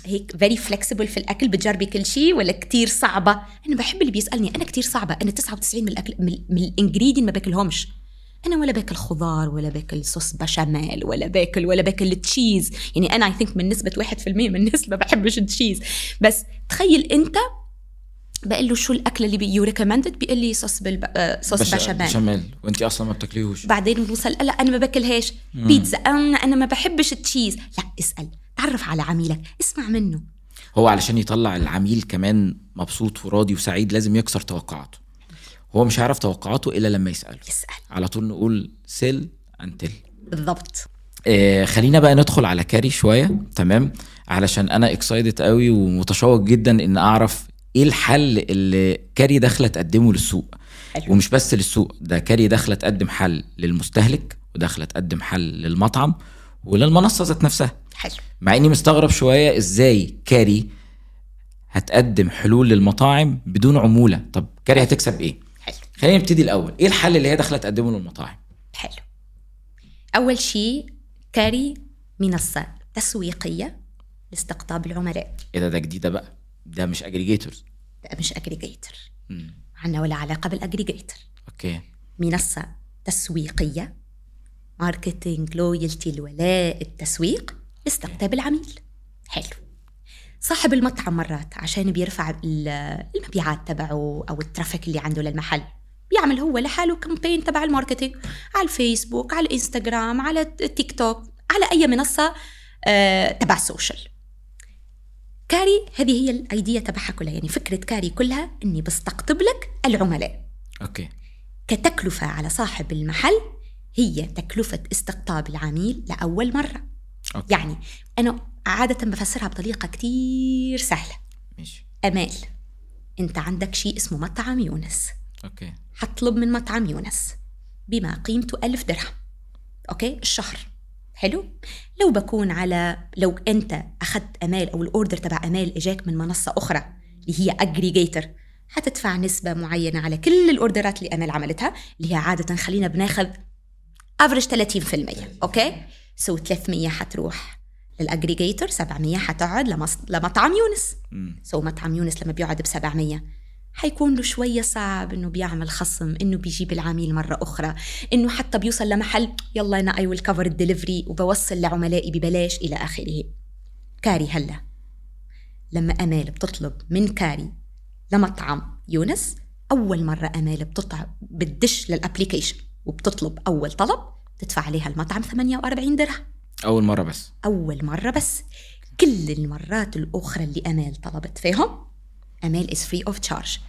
هيك very flexible في الأكل؟ بتجربي كل شيء ولا كتير صعبة؟ أنا بحب اللي بيسألني أنا كتير صعبة أنا 99 من الأكل من, من ال ingredient ما باكلهمش. أنا ولا باكل خضار ولا باكل صوص بشاميل ولا باكل ولا باكل cheese يعني أنا I think من نسبة 1% من الناس ما بحبش ال cheese. بس تخيل أنت بقول له شو الاكله اللي you recommended بيقول لي صوص بالب... آه، صوص بش- بشاميل. بشاميل. وانت أصلا ما بتاكليهوش. بعدين بنوصل لا أنا ما باكلهاش. بيتزا. أنا أنا ما بحبش ال cheese. لا اسأل. تعرف على عميلك. اسمع منه. هو علشان يطلع العميل كمان مبسوط وراضي وسعيد لازم يكسر توقعاته. هو مش هيعرف توقعاته إلا لما يسأله. اسأل. على طول نقول sell until بالضبط. آه خلينا بقى ندخل على كاري شوية. تمام؟ علشان أنا excited قوي ومتشوق جدا إن أعرف إيه الحل اللي كاري داخله تقدمه للسوق؟ حلو. ومش بس للسوق ده كاري داخله تقدم حل للمستهلك وداخله تقدم حل للمطعم وللمنصة ذات نفسها. حلو. مع إني مستغرب شوية إزاي كاري هتقدم حلول للمطاعم بدون عمولة. طب كاري هتكسب إيه؟ حلو. خلينا نبتدي الأول. إيه الحل اللي هي داخله تقدمه للمطاعم؟ حلو. أول شيء كاري منصة تسويقية لاستقطاب العملاء. إيه ده ده جديدة بقى. ده مش aggregators لا مش aggregator عنا ولا علاقة بال aggregator okay. منصة تسويقية marketing loyalty الولاء التسويق لاستقطاب العميل. حلو. صاحب المطعم مرات عشان بيرفع ال- المبيعات تبعه أو ال traffic اللي عنده للمحل بيعمل هو لحاله campaign تبع ال marketing على الفيسبوك على الإنستغرام على التيك توك على أي منصة آه، تبع ال social كاري هذه هي ال idea تبعها كلها يعني فكرة كاري كلها إني بستقطب لك العملاء. okay. كتكلفة على صاحب المحل هي تكلفة استقطاب العميل لأول مرة. okay. يعني أنا عادة بفسرها بطريقة كتير سهلة. ماشي. أمال أنت عندك شيء اسمه مطعم يونس. okay. حطلب من مطعم يونس بما قيمته ألف درهم. okay؟ الشهر. حلو لو بكون على لو أنت أخذت أمال أو ال order تبع أمال إجاك من منصة أخرى اللي هي aggregator حتدفع نسبة معينة على كل الأوردرات اللي أمال عملتها اللي هي عادة خلينا بناخذ average 30% okay so 300 حتروح لل aggregator 700 حتقعد. لمطعم يونس. so مطعم يونس لما بيقعد ب 700 حيكون له شوية صعب إنه بيعمل خصم إنه بيجيب العميل مرة أخرى إنه حتى بيوصل لمحل يلا أنا I will cover ال delivery وبوصل لعملائي ببلاش إلى آخره. كاري هلا. لما أمال بتطلب من كاري لمطعم يونس أول مرة أمال بتطع بتدش لل application وبتطلب أول طلب تدفع عليها المطعم 48 درهم. أول مرة بس. أول مرة بس. كل المرات الأخرى اللي أمال طلبت فيهم أمال is free of charge.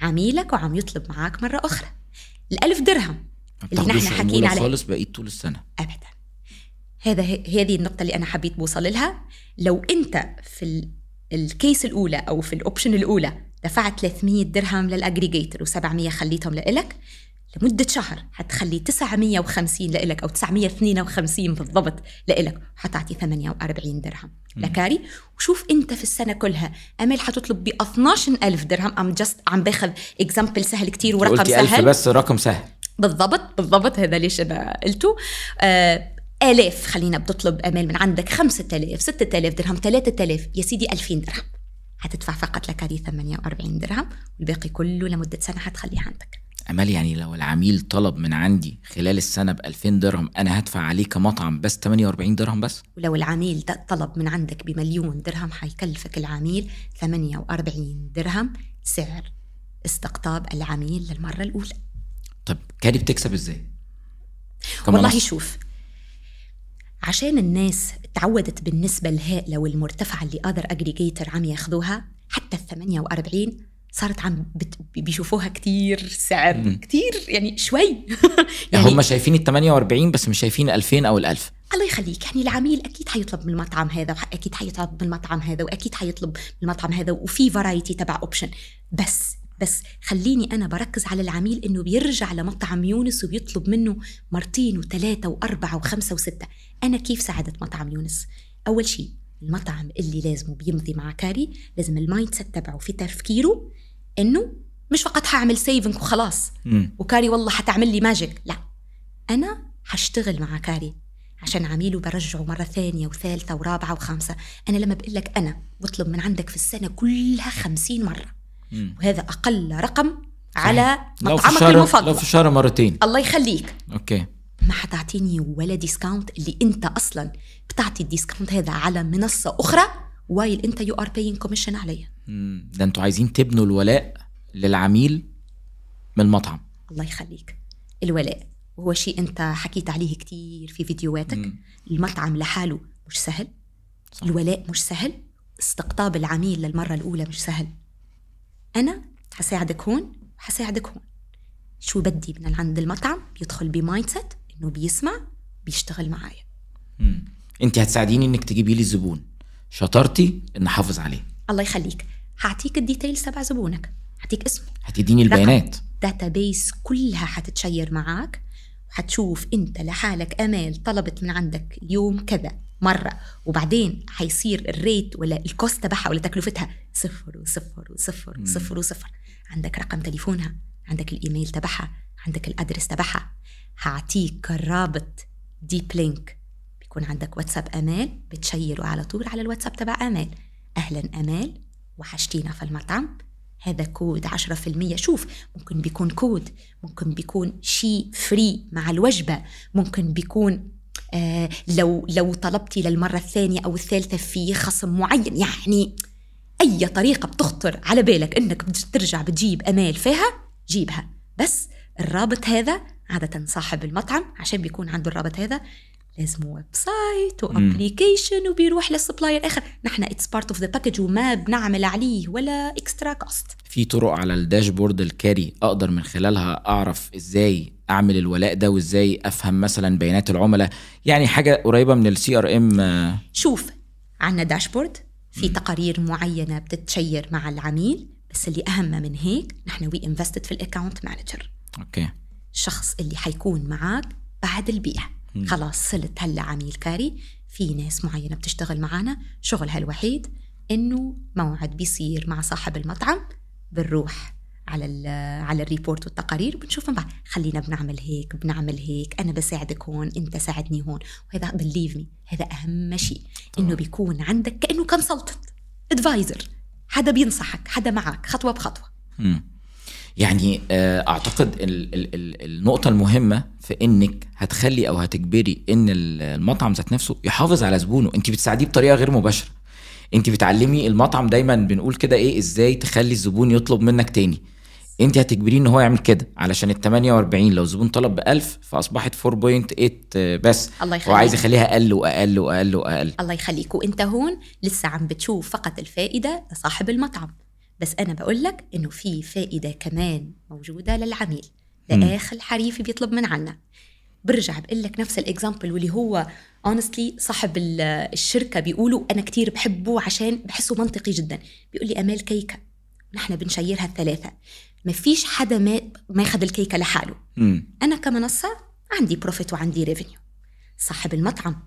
عميلك وعم يطلب معك مرة أخرى. الألف درهم اللي نحن حكينا عليه. خالص بقيت طول السنة. أبدا. هذا هذه النقطة اللي أنا حبيت بوصل لها. لو أنت في ال- الكيس الأولى أو في الأوبشن الأولى دفعت 300 درهم للأجريجيتر و700 خليتهم لإلك لمدة شهر حتخلي 950 لإلك أو 952 بالضبط لإلك حتعطي 48 درهم. لكاري؟ وشوف أنت في السنة كلها أمل حتطلب ب 12000 درهم؟ I'm just عم باخذ example سهل كتير ورقم قلتي ألف سهل. بس رقم سهل. بالضبط بالضبط هذا ليش أنا قلته. آه آلاف خلينا بتطلب أمال من عندك 5000 6000 درهم 3000 يا سيدي 2000 درهم. حتدفع فقط لكاري 48 درهم والباقي كله لمدة سنة حتخليه عندك. امال يعني لو العميل طلب من عندي خلال السنة ب 2000 درهم أنا هدفع عليه كمطعم بس 48 درهم بس؟ ولو العميل ده طلب من عندك بمليون درهم حيكلفك العميل 48 درهم سعر. استقطاب العميل للمرة الأولى. طب كاري بتكسب إزاي؟ والله. شوف عشان الناس تعودت بالنسبة الهائلة والمرتفعة اللي أذر أجريجيتر عم ياخذوها حتى ال 48 صارت عم بت- بيشوفوها كتير سعر مم. كتير يعني شوي. *laughs* يعني هم شايفين ال 48 بس مش شايفين 2000 أو ال 1000 الله يخليك يعني العميل أكيد حيطلب من المطعم هذا واكيد حيطلب من المطعم هذا وأكيد حيطلب من المطعم هذا وفي variety تبع option بس بس خليني أنا بركز على العميل إنه بيرجع لمطعم يونس وبيطلب منه مرتين وثلاثة وأربعة وخمسة وستة. أنا كيف ساعدت مطعم يونس؟ أول شيء المطعم اللي لازم بيمضي مع كاري لازم ال mindset تبعه في تفكيره إنه مش فقط حأعمل saving وخلاص. مم. وكاري والله حتعمل لي magic لا. أنا حشتغل مع كاري عشان عميله برجعه مرة ثانية وثالثة ورابعة وخامسة. أنا لما بقول لك أنا بطلب من عندك في السنة كلها خمسين مرة. مم. وهذا أقل رقم على لو في مطعمك المفضل. لو في الشهر مرتين. الله يخليك. okay. ما حتعطيني ولا discount اللي انت أصلا بتعطي ال discount هذا على منصة أخرى while انت you are paying commission عليها. مم. ده أنتوا عايزين تبنوا الولاء للعميل من المطعم الله يخليك. الولاء وهو شيء انت حكيت عليه كتير في فيديوهاتك. مم. المطعم لحاله مش سهل. صح. الولاء مش سهل. استقطاب العميل للمرة الأولى مش سهل. أنا حساعدك هون وحساعدك هون. شو بدي من عند المطعم؟ بيدخل ب mindset. إنه بيسمع بيشتغل معايا. أنت هتساعديني إنك تجيبي لي زبون. شطارتي إن أحافظ عليه. الله يخليك. هعطيك ال details تبع زبونك. هعطيك اسمه. هتديني البيانات. database كلها حتتشير معك وحتشوف أنت لحالك أمال طلبت من عندك اليوم كذا مرة وبعدين حيصير ال rate ولا ال cost تبعها ولا تكلفتها صفر وصفر وصفر وصفر وصفر. عندك رقم تليفونها عندك الإيميل تبعها عندك ال address تبعها. هعطيك الرابط deep link بيكون عندك واتساب أمال بتشيره على طول على الواتساب تبع أمال. أهلا أمال وحشتينا في المطعم. هذا كود 10% شوف ممكن بيكون كود ممكن بيكون شيء free مع الوجبة. ممكن بيكون آه لو لو طلبتي للمرة الثانية أو الثالثة في خصم معين. يعني أي طريقة بتخطر على بالك إنك بترجع بتجيب أمال فيها؟ جيبها. بس الرابط هذا عادة صاحب المطعم عشان بيكون عنده الرابط هذا لازم website و application وبيروح لل supplier اخر نحن it's part of the package وما بنعمل عليه ولا extra cost في طرق على ال dashboard الكاري أقدر من خلالها أعرف إزاي أعمل الولاء ده وإزاي أفهم مثلا بيانات العملاء؟ يعني حاجة قريبة من ال CRM شوف عنا dashboard في تقارير معينة بتتشير مع العميل بس اللي أهم من هيك نحن we invested في ال account manager okay. الشخص اللي حيكون معك بعد البيع خلاص صرت هلا عميل كاري. في ناس معينة بتشتغل معنا شغلها الوحيد إنه موعد بيصير مع صاحب المطعم. بنروح على ال على ال report والتقارير بنشوف من بعد. خلينا بنعمل هيك بنعمل هيك. أنا بساعدك هون أنت ساعدني هون. وهذا believe me هذا أهم شيء. إنه بيكون عندك كأنه consultant advisor حدا بينصحك حدا معك خطوة بخطوة. مم. يعني آه، أعتقد ال ال ال النقطة المهمة في إنك هتخلي أو هتجبري إن ال- المطعم ذات نفسه يحافظ على زبونه. انت بتساعديه بطريقة غير مباشرة. انت بتعلمي المطعم دايما بنقول كده إيه إزاي تخلي الزبون يطلب منك تاني. انت هتجبريه إن هو يعمل كده. علشان ال 48 لو الزبون طلب ب 1000 فاصبحت 4.8 بس. الله يخليك. هو عايز يخليها أقل وأقل وأقل وأقل. الله يخليك. وأنت هون لسه عم بتشوف فقط الفائدة لصاحب المطعم. بس أنا بقول لك إنه في فائدة كمان موجودة للعميل لآخر حريفي بيطلب من عنا. برجع بقول لك نفس ال example واللي هو honestly صاحب ال- الشركة بيقولوا أنا كتير بحبه عشان بحسه منطقي جدا. بيقول لي أمال كيكة؟ نحن بنشيرها الثلاثة. ما فيش حدا ما ماخذ الكيكة لحاله. مم. أنا كمنصة عندي profit وعندي revenue صاحب المطعم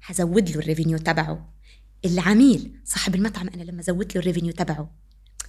حزود له ال revenue تبعه. العميل صاحب المطعم أنا لما زودت له ال revenue تبعه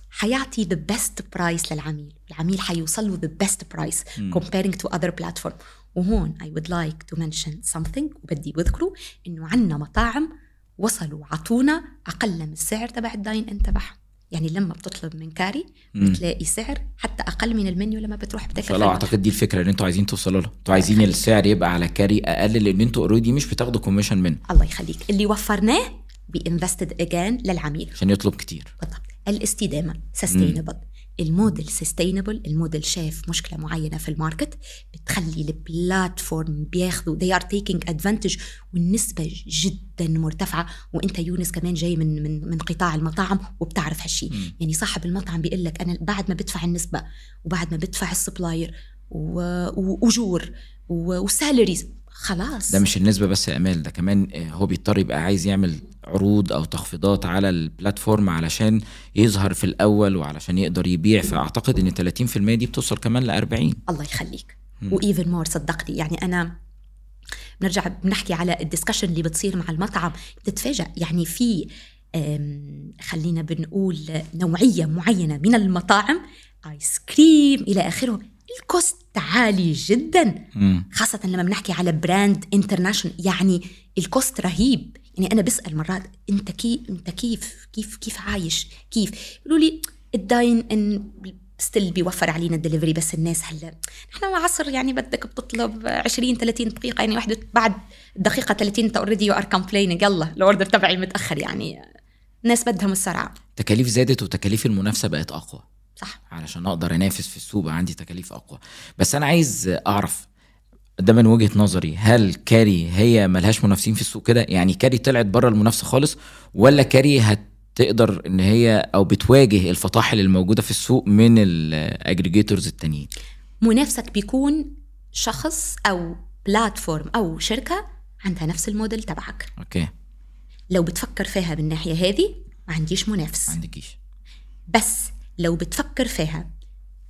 حيعطي the best price للعميل. العميل حيوصل له the best price comparing to other platform. وهون I would like to mention something وبدي بذكره إنه عنا مطاعم وصلوا عطونا أقل من السعر تبع ال dine in تبعهم. يعني لما بتطلب من كاري بتلاقي سعر حتى أقل من المنيو لما بتروح بتاكل فلا. أعتقد دي الفكرة اللي أنتوا عايزين توصلوا لها أنتوا عايزين السعر يبقى على كاري أقل لأن أنتوا already مش بتاخدوا commission منه. الله يخليك. اللي وفرناه ب invested again للعميل. عشان يطلب كتير. بالضبط. الاستدامة. sustainable ال model sustainable ال model شاف مشكلة معينة في ال market بتخلي ال platform بياخذوا they are taking advantage. والنسبة جدا مرتفعة. وإنت يونس كمان جاي من من من قطاع المطاعم وبتعرف هالشيء يعني صاحب المطعم بيقول لك أنا بعد ما بدفع النسبة وبعد ما بدفع ال supplier واجور و salaries. خلاص. ده مش النسبة بس يا أمال ده كمان آه، هو بيضطر يبقى عايز يعمل عروض أو تخفيضات على ال platform علشان يظهر في الأول وعلشان يقدر يبيع. فأعتقد إن 30% دي بتوصل كمان ل 40 الله يخليك. و even more صدقني يعني أنا بنرجع بنحكي على ال discussion اللي بتصير مع المطعم. بتتفاجئ يعني في خلينا بنقول نوعية معينة من المطاعم ice cream إلى آخره. ال cost عالي جدا. خاصة لما بنحكي على brand international يعني ال cost رهيب. يعني أنا بسأل مرات أنت كيف أنت كيف كيف كيف عايش؟ كيف؟ يقولوا لي ال dine in still بيوفر علينا الدليفري بس الناس هلا نحن عصر يعني بدك بتطلب 20 30 دقيقة. يعني واحدة بعد دقيقة 30 أنت already you are complaining يلا ال order تبعي متأخر يعني. الناس بدهم السرعة. تكاليف زادت وتكاليف المنافسة بقت أقوى. صح. علشان أقدر أنافس في السوق بقى عندي تكاليف أقوى. بس أنا عايز أعرف ده من وجهة نظري هل كاري هي ملهاش منافسين في السوق كده؟ يعني كاري طلعت بره المنافسة خالص ولا كاري هتقدر إن هي أو بتواجه الفطاحل الموجودة في السوق من ال aggregators التانيين؟ منافسك بيكون شخص أو platform أو شركة عندها نفس الموديل تبعك. okay. لو بتفكر فيها بالناحية هذه ما عنديش منافس. ما عندكيش. بس لو بتفكر فيها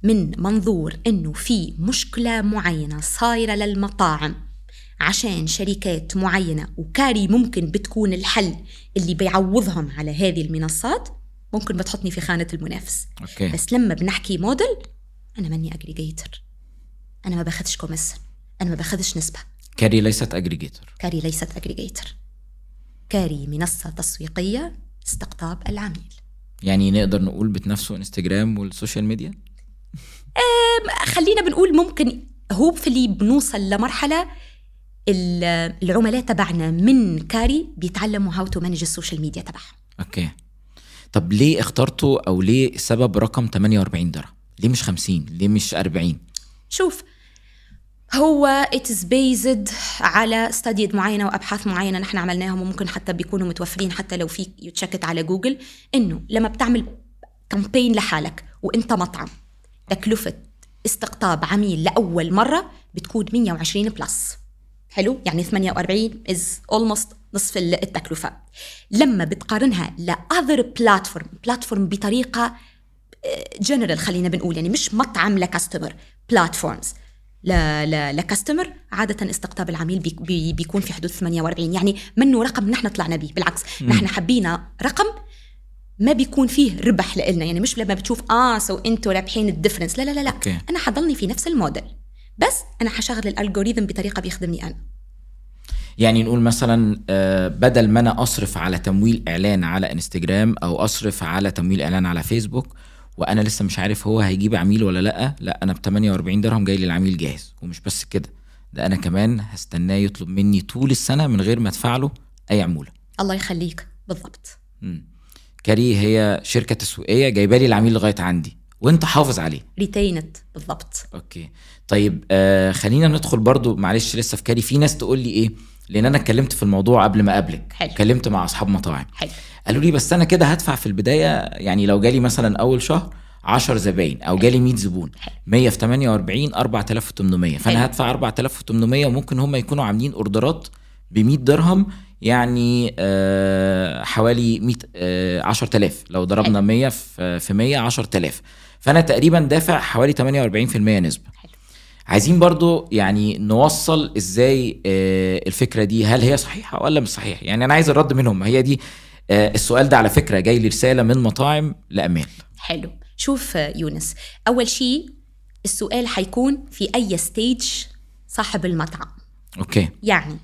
من منظور إنه في مشكلة معينة صايرة للمطاعم عشان شركات معينة وكاري ممكن بتكون الحل اللي بيعوضهم على هذه المنصات ممكن بتحطني في خانة المنافس. okay. بس لما بنحكي موديل أنا ماني aggregator أنا ما باخذش commission أنا ما باخذش نسبة. كاري ليست aggregator كاري ليست aggregator كاري منصة تسويقية استقطاب العميل. يعني نقدر نقول بتنافسوا انستجرام وال social media؟ خلينا بنقول ممكن hopefully بنوصل لمرحلة ال- العملاء تبعنا من كاري بيتعلموا how to manage ال social media تبعهم. okay. طب ليه اخترتوا أو ليه سبب رقم 48 درهم؟ ليه مش 50 ليه مش 40 شوف هو is based على studied معينة وابحاث معينة نحن عملناهم وممكن حتى بيكونوا متوفرين حتى لو في يت checked على جوجل إنه لما بتعمل campaign لحالك وإنت مطعم تكلفه استقطاب عميل لأول مرة بتكون 120 plus حلو؟ يعني 48 is almost نصف التكلفة. لما بتقارنها لاذر بلاتفورم بلاتفورم بطريقة جنرال خلينا بنقول يعني مش مطعم لكاستمر بلاتفورمز لكاستمر عادة استقطاب العميل بي بي بيكون في حدود 48 يعني منه رقم نحن طلعنا به بالعكس نحن حبينا رقم ما بيكون فيه ربح لإلنا. يعني مش لما بتشوف آه سو أنتوا رابحين الديفرنس لا لا لا لا. أوكي. أنا حضلني في نفس الموديل. بس أنا حشغل الالجوريثم بطريقة بيخدمني أنا. يعني نقول مثلا آه، بدل ما أنا أصرف على تمويل إعلان على إنستجرام أو أصرف على تمويل إعلان على فيسبوك وأنا لسه مش عارف هو هيجيب عميل ولا لأ. لأ أنا ب 48 درهم جاي لي العميل جاهز ومش بس كده. ده أنا كمان هستناه يطلب مني طول السنة من غير ما أدفع له أي عمولة. الله يخليك. بالضبط. مم. كاري هي شركة تسويقية جايبة لي العميل لغاية عندي وأنت حافظ عليه. retained بالضبط. okay. طيب آه خلينا ندخل برضو معلش لسه في كاري في ناس تقول لي إيه؟ لأن أنا اتكلمت في الموضوع قبل ما اقابلك. اتكلمت مع أصحاب مطاعم. حلو. قالوا لي بس أنا كده هدفع في البداية يعني لو جالي مثلا أول شهر 10 زباين أو جالي 100 زبون 100 في 48 4800 حلو. فأنا هدفع 4800 وممكن هم يكونوا عاملين order ات ب 100 درهم يعني آه حوالي 100 آه 10000 لو ضربنا 100 في في 100 10000 فأنا تقريبا دافع حوالي 48% نسبة. حلو. عايزين برضو يعني نوصل إزاي آه، الفكرة دي هل هي صحيحة ولا مش صحيحة؟ يعني أنا عايز الرد منهم هي دي السؤال ده على فكرة جاي لي رسالة من مطاعم لامال حلو. شوف آه، يونس أول شيء السؤال حيكون في أي stage صاحب المطعم. okay. يعني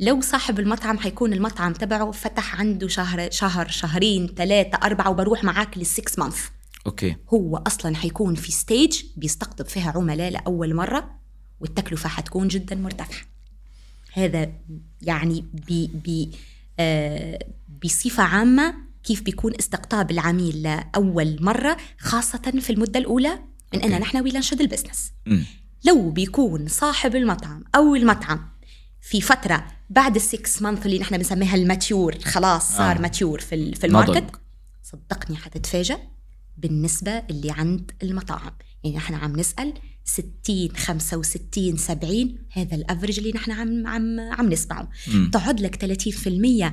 لو صاحب المطعم حيكون المطعم تبعه فتح عنده شهر شهر شهرين ثلاثة أربعة وبروح معاك لل six month okay. هو أصلا حيكون في stage بيستقطب فيها عملاء لأول مرة والتكلفة حتكون جدا مرتفعة. هذا يعني بي بي آه بصفة عامة كيف بيكون استقطاب العميل لأول مرة خاصة في المدة الأولى من أن okay. نحن ننشد ال business. لو بيكون صاحب المطعم أو المطعم في فترة بعد ال six month اللي نحن بنسميها ال mature خلاص صار آه. آه. mature في, في. ال market صدقني حتتفاجأ بالنسبة اللي عند المطاعم يعني نحن عم نسأل 60 65 70 هذا ال average اللي نحن عم عم عم نسمعه. تقعد لك 30%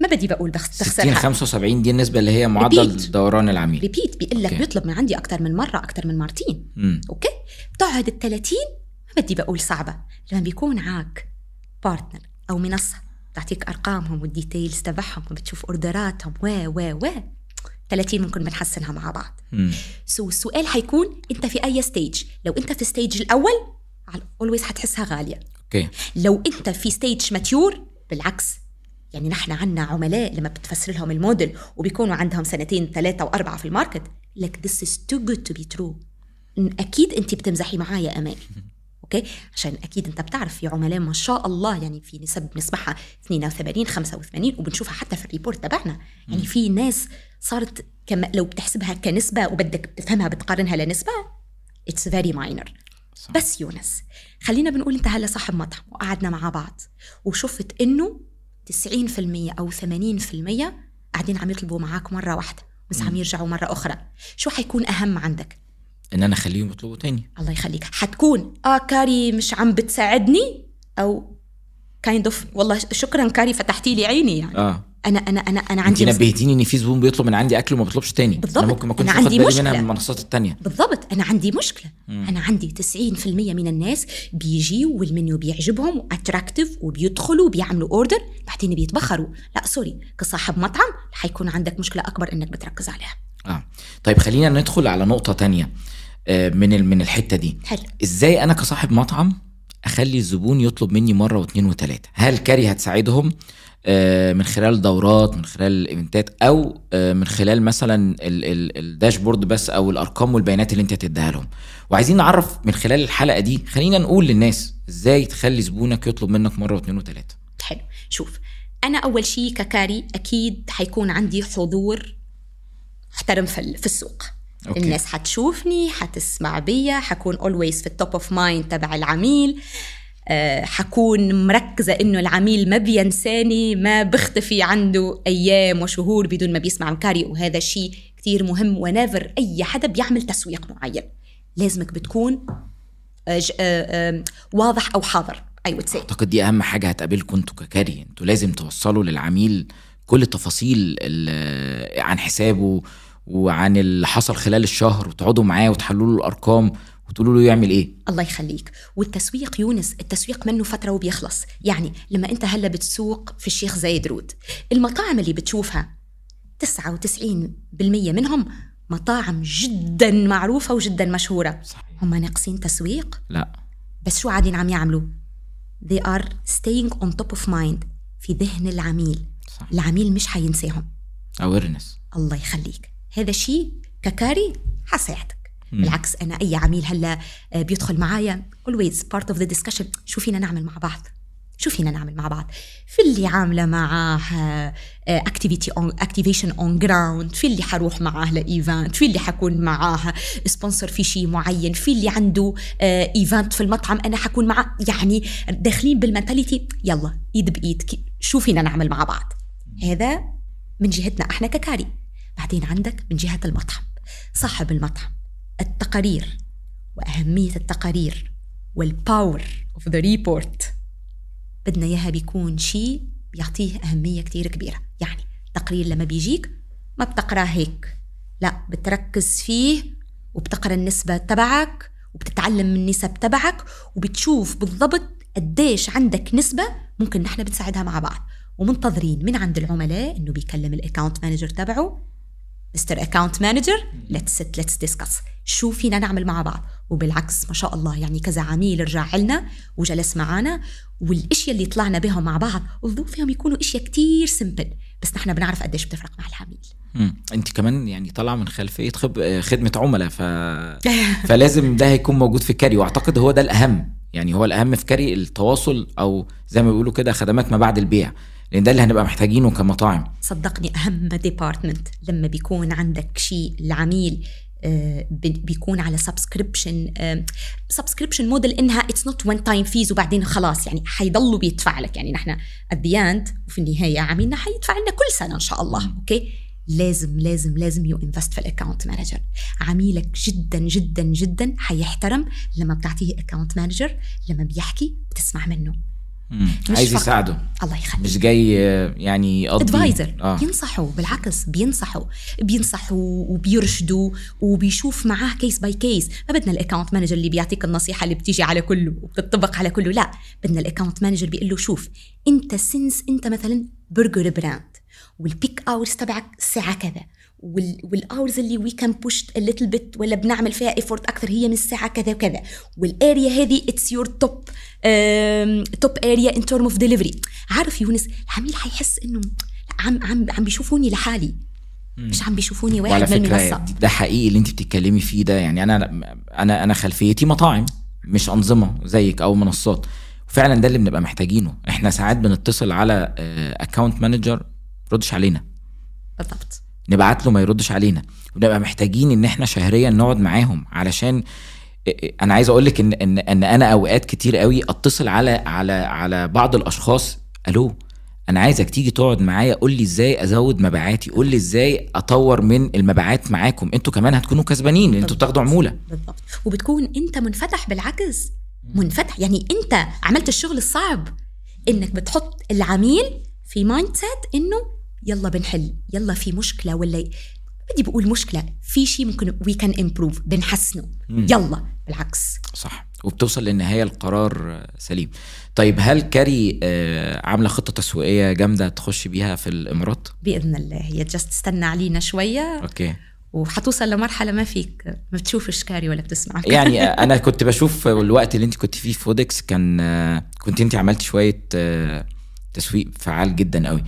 ما بدي بقول بخ- 60 تخسرها 75 دي النسبة اللي هي معدل Repeat. دوران العميل. repeat بيقول لك. بيطلب من عندي أكثر من مرة أكثر من مرتين. مم. أوكي؟ بتقعد ال 30 ما بدي بقول صعبة. لما بيكون معك partner أو منصة تعطيك أرقامهم وال details تبعهم وبتشوف اوردراتهم و و و 30 ممكن بنحسنها مع بعض. so السؤال حيكون أنت في أي stage لو أنت في stage الأول always حتحسها غالية. أوكي. لو أنت في stage mature بالعكس يعني نحن عنا عملاء لما بتفسر لهم الموديل وبيكونوا عندهم سنتين ثلاثة وأربعة في ال market. لك this is too good to be true. أكيد أنت بتمزحي معايا أمال *laughs* أوكي؟ عشان أكيد أنت بتعرف في عملاء ما شاء الله يعني في نسب بنسمعها 82 85 وبنشوفها حتى في ال report تبعنا. يعني في ناس صارت كم لو بتحسبها كنسبة وبدك تفهمها بتقارنها لنسبة it's very minor. بس يونس خلينا بنقول أنت هلا صاحب مطعم وقعدنا مع بعض وشفت إنه 90% أو 80% قاعدين عم يطلبوا معك مرة واحدة بس عم يرجعوا مرة أخرى. شو حيكون أهم عندك؟ إن أنا أخليهم يطلبوا تاني. الله يخليك. حتكون آه كاري مش عم بتساعدني أو kind of والله شكرا كاري فتحتي لي عيني يعني. آه. أنا أنا أنا أنا انت عندي نبهتيني إن في زبون بيطلب من عندي أكل وما بيطلبش تاني. بالضبط. أنا ممكن ما كنتش أنا واخد عندي بالي مشكلة. منها من المنصات التانية. بالضبط. أنا عندي مشكلة. مم. أنا عندي 90% من الناس بيجيوا والمنيو بيعجبهم و attractive وبيدخلوا وبيعملوا order بعدين بيتبخروا. لا sorry كصاحب مطعم حيكون عندك مشكلة أكبر إنك بتركز عليها. آه. طيب خلينا ندخل على نقطة تانية آه، من من الحتة دي. حلو. إزاي أنا كصاحب مطعم أخلي الزبون يطلب مني مرة واثنين وثلاثة هل كاري هتساعدهم؟ آه، من خلال دورات من خلال الايفنتات أو آه، من خلال مثلا ال- ال- ال dashboard بس أو الأرقام والبيانات اللي أنت هتديها لهم. وعايزين نعرف من خلال الحلقة دي خلينا نقول للناس إزاي تخلي زبونك يطلب منك مرة واثنين وثلاثة حلو. شوف أنا أول شيء ككاري أكيد حيكون عندي حضور ال- في السوق. أوكي. الناس حتشوفني حتسمع بيا حكون always في ال top of mind تبع العميل. أه حكون مركزة إنه العميل ما بينساني ما بختفي عنده أيام وشهور بدون ما بيسمع من كاري وهذا شيء كتير مهم. whenever أي حدا بيعمل تسويق معين لازمك بتكون أه أه أه واضح أو حاضر I would say. أعتقد دي أهم حاجة هتقابلكم أنتوا ككاري. أنتوا لازم توصلوا للعميل كل التفاصيل ال- عن حسابه وعن اللي حصل خلال الشهر وتقعدوا معاه وتحللوا له الأرقام وتقولوا له يعمل إيه. الله يخليك. والتسويق يونس التسويق منه فترة وبيخلص. يعني لما أنت هلا بتسوق في الشيخ زايد رود. المطاعم اللي بتشوفها 99% منهم مطاعم جدا معروفة وجدا مشهورة. صحيح. هم ناقصين تسويق؟ لا. بس شو قاعدين عم يعملوا؟ They are staying on top of mind في ذهن العميل. صح. العميل مش حينساهم. اويرنس الله يخليك. هذا شيء ككاري حساعدك. بالعكس أنا أي عميل هلأ آه، بيدخل معايا always part of the discussion شو فينا نعمل مع بعض؟ شو فينا نعمل مع بعض؟ في اللي عاملة معاه activity activation on ground في اللي حروح معاه ل event في اللي حكون معاه sponsor في شيء معين في اللي عنده event في المطعم أنا حكون معاه يعني داخلين بال mentality يلا إيد بإيد شو فينا نعمل مع بعض؟ هذا من جهتنا إحنا ككاري. بعدين عندك من جهة المطعم صاحب المطعم التقارير وأهمية التقارير وال power of the report بدنا إياها بيكون شيء بيعطيه أهمية كتير كبيرة. يعني تقرير لما بيجيك ما بتقرأه هيك لا بتركز فيه وبتقرأ النسبة تبعك وبتتعلم من النسب تبعك وبتشوف بالضبط قديش عندك نسبة ممكن نحن بنساعدها مع بعض. ومنتظرين من عند العملاء إنه بيكلم ال account manager تبعه mister account manager let's sit let's discuss شو فينا نعمل مع بعض؟ وبالعكس ما شاء الله يعني كذا عميل رجع لنا وجلس معنا والإشياء اللي طلعنا بهم مع بعض الظروف فيهم يكونوا إشياء كتير simple بس نحن بنعرف قديش بتفرق مع العميل. أنت كمان يعني طالعه من خلفية خب... خدمة عملاء ف... *laughs* فلازم ده هيكون موجود في كاري وأعتقد هو ده الأهم. يعني هو الأهم في كاري التواصل أو زي ما بيقولوا كده خدمات ما بعد البيع. لأن ده اللي هنبقى محتاجينه كمطاعم. صدقني أهم department لما بيكون عندك شيء العميل آه، بي- بيكون على subscription subscription model إنها it's not one time fees وبعدين خلاص يعني حيضلوا بيدفع لك. يعني نحن at end وفي النهاية عميلنا حيدفع لنا كل سنة إن شاء الله. أوكي؟ لازم لازم لازم you invest في ال account manager عميلك جدا جدا جدا حيحترم لما بتعطيه account manager لما بيحكي بتسمع منه. عايز فقط. يساعده. الله يخليك. مش جاي آه، يعني يقضي. advisor آه. ينصحوا بالعكس بينصحوا بينصحوا وبيرشدوا وبيشوف معاه case by case ما بدنا ال account manager اللي بيعطيك النصيحة اللي بتيجي على كله وبتطبق على كله لا. بدنا ال account manager بيقول له شوف أنت since أنت مثلا burger brand وال peak hours تبعك الساعة كذا. وال hours اللي we can push a little bit ولا بنعمل فيها effort أكثر هي من الساعة كذا وكذا. وال area هذه it's your top top area in term of delivery عارف يونس العميل حيحس إنه عم عم عم بيشوفوني لحالي. مش عم بيشوفوني واحد من المنصات ده حقيقي اللي انت بتتكلمي فيه ده. يعني أنا أنا أنا خلفيتي مطاعم مش أنظمة زيك أو منصات. فعلا ده اللي بنبقى محتاجينه. إحنا ساعات بنتصل على account manager ردش علينا. بالضبط. نبعت له ما يردش علينا. ونبقى محتاجين إن إحنا شهريا نقعد معاهم علشان أنا عايز أقول لك إن إن إن أنا أوقات كتير قوي أتصل على على على بعض الأشخاص ألو أنا عايزك تيجي تقعد معايا قول لي إزاي أزود مبيعاتي قول لي إزاي أطور من المبيعات معاكم. أنتوا كمان هتكونوا كسبانين أنتوا بتاخدوا عمولة. بالضبط. وبتكون أنت منفتح بالعكس منفتح. يعني أنت عملت الشغل الصعب إنك بتحط العميل في mindset إنه يلا بنحل يلا في مشكلة ولا بدل ما بقول مشكلة في شيء ممكن we can improve بنحسنه. يلا بالعكس. صح. وبتوصل للنهاية القرار سليم. طيب هل كاري عاملة خطة تسويقية جامدة تخش بيها في الإمارات؟ بإذن الله. هي just تستنى علينا شوية. أوكي. وحتوصل لمرحلة ما فيك. ما بتشوفش كاري ولا بتسمع. *laughs* يعني أنا كنت بشوف الوقت اللي انت كنت فيه في فودكس كان كنت انت عملت شوية تسويق فعال جدا قوي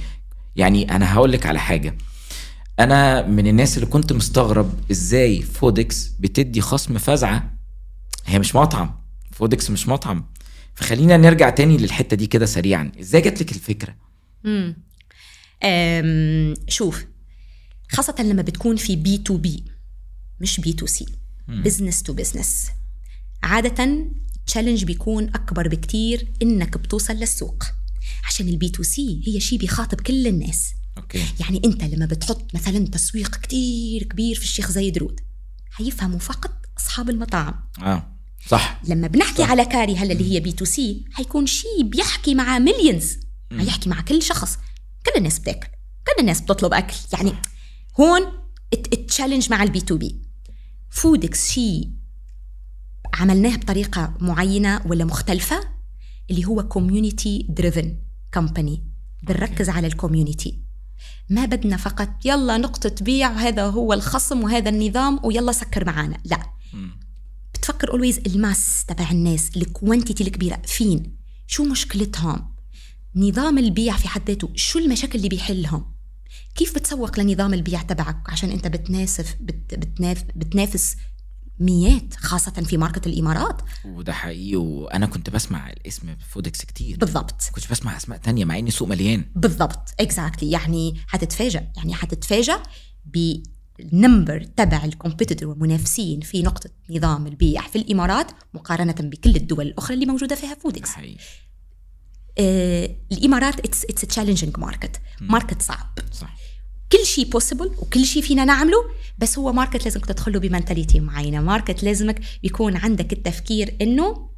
يعني أنا هقول لك على حاجة. أنا من الناس اللي كنت مستغرب إزاي فودكس بتدي خصم فزعة. هي مش مطعم. فودكس مش مطعم. فخلينا نرجع تاني للحتة دي كده سريعا. إزاي جات لك الفكرة؟ امم شوف خاصة لما بتكون في بي تو بي مش بي تو سي بزنس تو بزنس عادة challenge بيكون أكبر بكتير إنك بتوصل للسوق. عشان ال B2C هي شيء بيخاطب كل الناس. أوكي. يعني أنت لما بتحط مثلا تسويق كتير كبير في الشيخ زايد Road حيفهموا فقط أصحاب المطاعم. آه صح. لما بنحكي صح. على كاري هلا اللي هي B2C حيكون شيء بيحكي مع millions حيحكي مع كل شخص. كل الناس بتاكل. كل الناس بتطلب أكل. يعني هون ال challenge مع ال B2B فودكس شيء عملناه بطريقة معينة ولا مختلفة؟ اللي هو community driven company بنركز على ال community ما بدنا فقط يلا نقطة بيع وهذا هو الخصم وهذا النظام ويلا سكر معانا. لا. بتفكر always ال mass تبع الناس ال quantity الكبيرة. فين؟ شو مشكلتهم؟ نظام البيع في حد ذاته شو المشاكل اللي بيحلهم؟ كيف بتسوق لنظام البيع تبعك؟ عشان أنت بتناسف بت بتناف بتنافس ميات خاصة في market الإمارات. وده حقيقي وأنا كنت بسمع الاسم فودكس كتير. بالضبط. كنت بسمع أسماء تانية مع إن السوق مليان. بالضبط exactly يعني حتتفاجأ يعني حتتفاجأ بال number تبع ال competitor والمنافسين في نقطة نظام البيع في الإمارات مقارنة بكل الدول الأخرى اللي موجودة فيها فودكس. حقيقي. آه الإمارات it's it's challenging market market صعب. صح. كل شيء possible وكل شيء فينا نعمله بس هو market لازمك تدخله ب mentality معينة. market لازمك يكون عندك التفكير إنه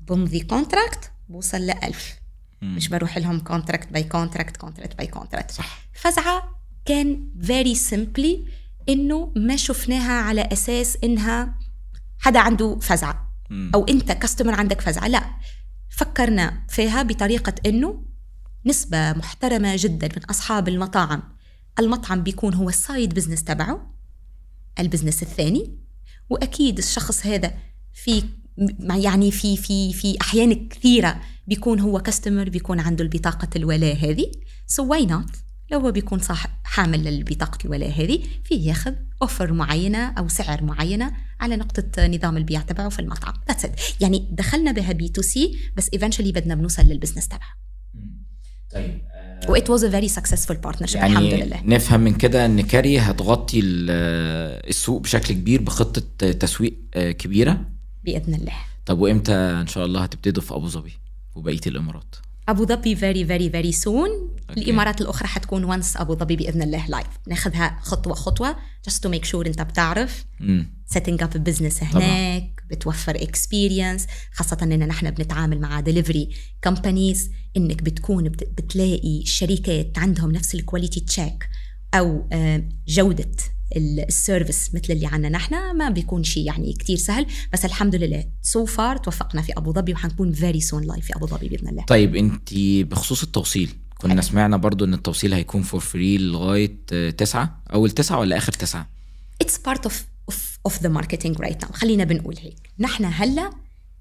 بمضي contract بوصل ل 1000 مش بروح لهم contract by contract contract by contract صح. فزعة كان very simply إنه ما شفناها على أساس إنها حدا عنده فزعة. مم. أو أنت customer عندك فزعة. لا. فكرنا فيها بطريقة إنه نسبة محترمة جدا من أصحاب المطاعم. المطعم بيكون هو ال side business تبعه ال business الثاني. وأكيد الشخص هذا في يعني في في في أحيان كثيرة بيكون هو customer بيكون عنده البطاقة الولاء هذه. so why not لو هو بيكون صاحب حامل للبطاقة الولاء هذه فيه ياخذ offer معينة أو سعر معينة على نقطة نظام البيع تبعه في المطعم. that's يعني دخلنا بها B2C بس eventually بدنا بنوصل لل business تبعه. طيب what was a very successful partnership يعني الحمد لله نفهم من كده إن كاري هتغطي ال- السوق بشكل كبير بخطة تسويق آه، كبيرة. بإذن الله. طب وإمتى إن شاء الله هتبتدوا في أبو ظبي وبقية الإمارات؟ أبو ظبي very very very soon الإمارات الأخرى حتكون once أبو ظبي بإذن الله live ناخذها خطوة خطوة just to make sure أنت بتعرف. setting up business هناك. بتوفر experience خاصة إننا نحن بنتعامل مع delivery companies إنك بتكون بت- بتلاقي الشركات عندهم نفس ال quality check أو آه، جودة ال- ال service مثل اللي عنا نحن ما بيكون شيء يعني كتير سهل. بس الحمد لله so far توفقنا في أبو ظبي وحنكون very soon live في أبو ظبي بإذن الله. طيب أنت بخصوص التوصيل كنا سمعنا برضو إن التوصيل هيكون for free لغاية آه، تسعة؟ أول تسعة ولا آخر تسعة؟ it's part of of the marketing right now خلينا بنقول هيك. نحن هلا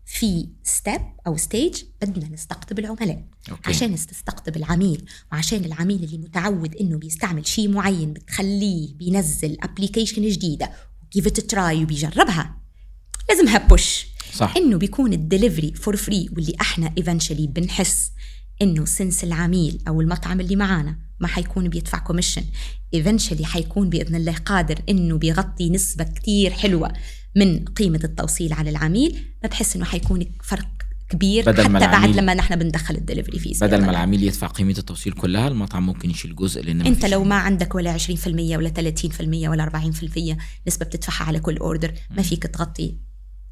في step أو stage بدنا نستقطب العملاء. أوكي. عشان تستقطب العميل وعشان العميل اللي متعود إنه بيستعمل شيء معين بتخليه بينزل application جديدة و give it try وبيجربها لازمها push صح. إنه بيكون ال delivery for free واللي إحنا eventually بنحس إنه since العميل أو المطعم اللي معانا ما حيكون بيدفع commission eventually حيكون بإذن الله قادر إنه بيغطي نسبة كتير حلوة من قيمة التوصيل على العميل. بحس إنه حيكون فرق كبير بدل ما حتى بعد العميل- لما نحن بندخل ال delivery fees بدل ما. العميل يدفع قيمة التوصيل كلها المطعم ممكن يشيل جزء لأن أنت لو ما عندك ولا 20% ولا 30% ولا 40% نسبة بتدفعها على كل order ما فيك تغطي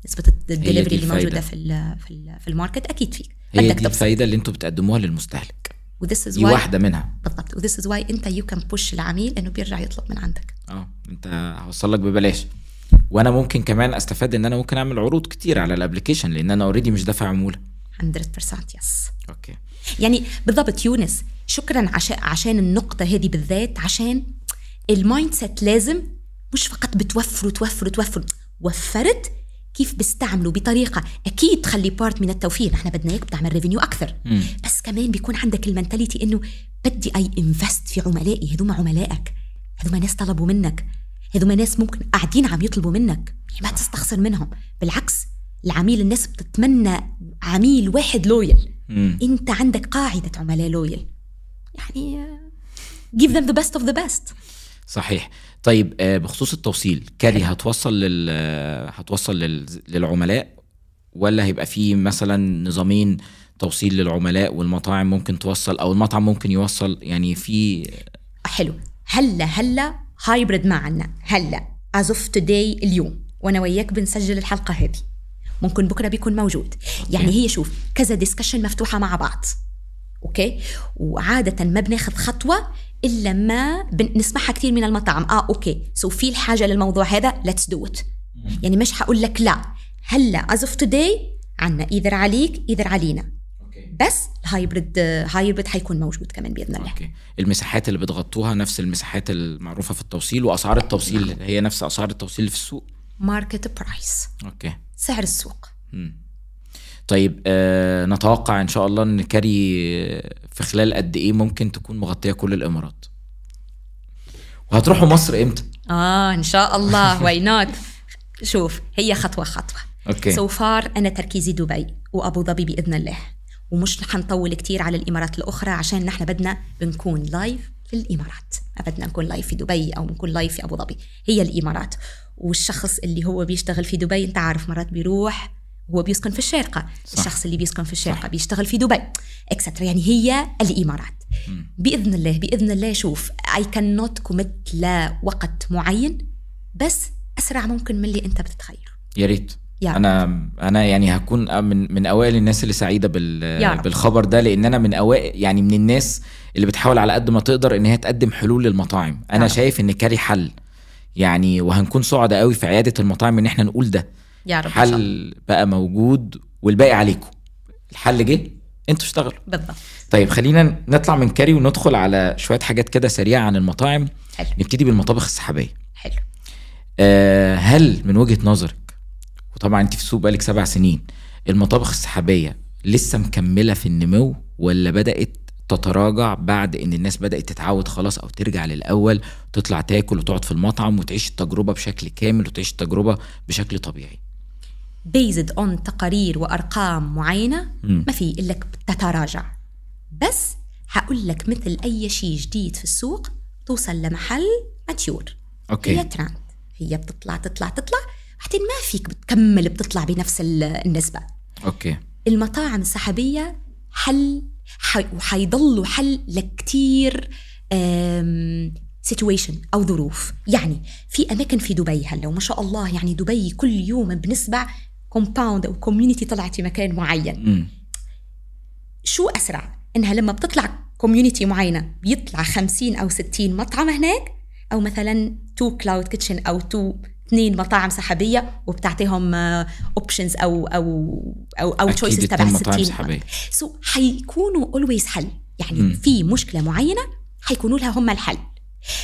نسبة الدليفري اللي. موجودة في في ال في ال market أكيد فيك. هي دي الفايدة اللي أنتوا بتقدموها للمستهلك. و this is why واحدة منها. بالضبط. و this is why انت you can push العميل انه بيرجع يطلب من عندك. آه انت هوصل لك ببلاش. وأنا ممكن كمان استفاد ان أنا ممكن اعمل عروض كتير على ال application لأن أنا already مش دافع عمولة. 100% yes okay. يعني بالضبط يونس شكرا عشان عشان النقطة هذه بالذات عشان ال mindset لازم مش فقط بتوفر وتوفر وتوفر. وفرت كيف بيستعملوا بطريقة أكيد تخلي part من التوفير. نحن بدنا إياك بتعمل revenue أكثر. مم. بس كمان بيكون عندك ال mentality إنه بدي I invest في عملائي. هذوما عملائك. هذوما ناس طلبوا منك. هذوما ناس ممكن قاعدين عم يطلبوا منك. يعني ما تستخسر منهم. بالعكس العميل الناس بتتمنى عميل واحد loyal مم. أنت عندك قاعدة عملاء loyal يعني آه، give them the best of the best. صحيح. طيب آه، بخصوص التوصيل كاري هتوصل لل هتوصل لل... للعملاء؟ ولا هيبقى في مثلا نظامين توصيل للعملاء والمطاعم ممكن توصل أو المطعم ممكن يوصل؟ يعني في حلو. هلأ هلأ hybrid معنا. هلأ as of today اليوم وأنا وياك بنسجل الحلقة هذه. ممكن بكرة بيكون موجود. يعني هي شوف كذا discussion مفتوحة مع بعض. okay؟ وعادة ما بناخذ خطوة إلا ما بنسمعها كثير من المطاعم. آه okay. so في الحاجة للموضوع هذا let's do it يعني مش حقول لك لا. هلأ as of today عنا either عليك either علينا. بس ال hybrid hybrid حيكون موجود كمان بإذن الله. okay. المساحات اللي بتغطوها نفس المساحات المعروفة في التوصيل وأسعار التوصيل هي نفس أسعار التوصيل في السوق. market price okay. سعر السوق. مم. طيب آه نتوقع إن شاء الله إن كاري في خلال قد إيه ممكن تكون مغطية كل الإمارات. وهتروحوا مصر إمتى؟ آه إن شاء الله. *laughs* why not شوف هي خطوة خطوة. okay. so far أنا تركيزي دبي وأبو ظبي بإذن الله. ومش رح نطول كتير على الإمارات الأخرى عشان نحن بدنا بنكون live في الإمارات. ما بدنا نكون live في دبي أو نكون live في أبو ظبي. هي الإمارات. والشخص اللي هو بيشتغل في دبي أنت عارف مرات بيروح هو بيسكن في الشارقة صح. الشخص اللي بيسكن في الشارقة صح. بيشتغل في دبي et cetera يعني هي الإمارات مم. بإذن الله بإذن الله شوف I cannot commit لوقت معين بس أسرع ممكن من اللي أنت بتتخيله يا ريت يا. أنا أنا يعني هكون من من أوائل الناس اللي سعيدة بال. بالخبر ده لأن أنا من أوائل يعني من الناس اللي بتحاول على قد ما تقدر إن هي تقدم حلول للمطاعم أنا رب. شايف إن كاري حل يعني وهنكون سعداء قوي في عيادة المطاعم إن إحنا نقول ده يا رب شاء. حل بقى موجود والباقي عليكم. الحل جه أنتوا اشتغلوا. بالضبط. طيب خلينا نطلع من كاري وندخل على شوية حاجات كده سريعة عن المطاعم. حلو. نبتدي بالمطابخ السحابية. حلو. آه، هل من وجهة نظرك وطبعا أنت في السوق بقالك سبع سنين المطابخ السحابية لسه مكملة في النمو ولا بدأت تتراجع بعد إن الناس بدأت تتعود خلاص أو ترجع للأول تطلع تاكل وتقعد في المطعم وتعيش التجربة بشكل كامل وتعيش التجربة بشكل طبيعي؟ based on تقارير وأرقام معينة. ما في الا بتتراجع. بس هقول لك مثل أي شيء جديد في السوق توصل لمحل mature. هي okay trend هي بتطلع تطلع تطلع. بعدين ما فيك بتكمل بتطلع بنفس ال- النسبة. okay. المطاعم السحابية حل حي وحيضلوا حل لكتير situation أو ظروف. يعني في أماكن في دبي هلا وما شاء الله يعني دبي كل يوم بنسمع compound أو community طلعت في مكان معين. امم شو أسرع؟ إنها لما بتطلع community معينة بيطلع 50 أو 60 مطعم هناك أو مثلا two cloud kitchen أو two اثنين مطاعم سحابية وبتعطيهم options أو أو أو أو أكيد choices تبع اتنين ال مطاعم 60 سحابية. so حيكونوا always حل. يعني مم. في مشكلة معينة حيكونوا لها هم الحل.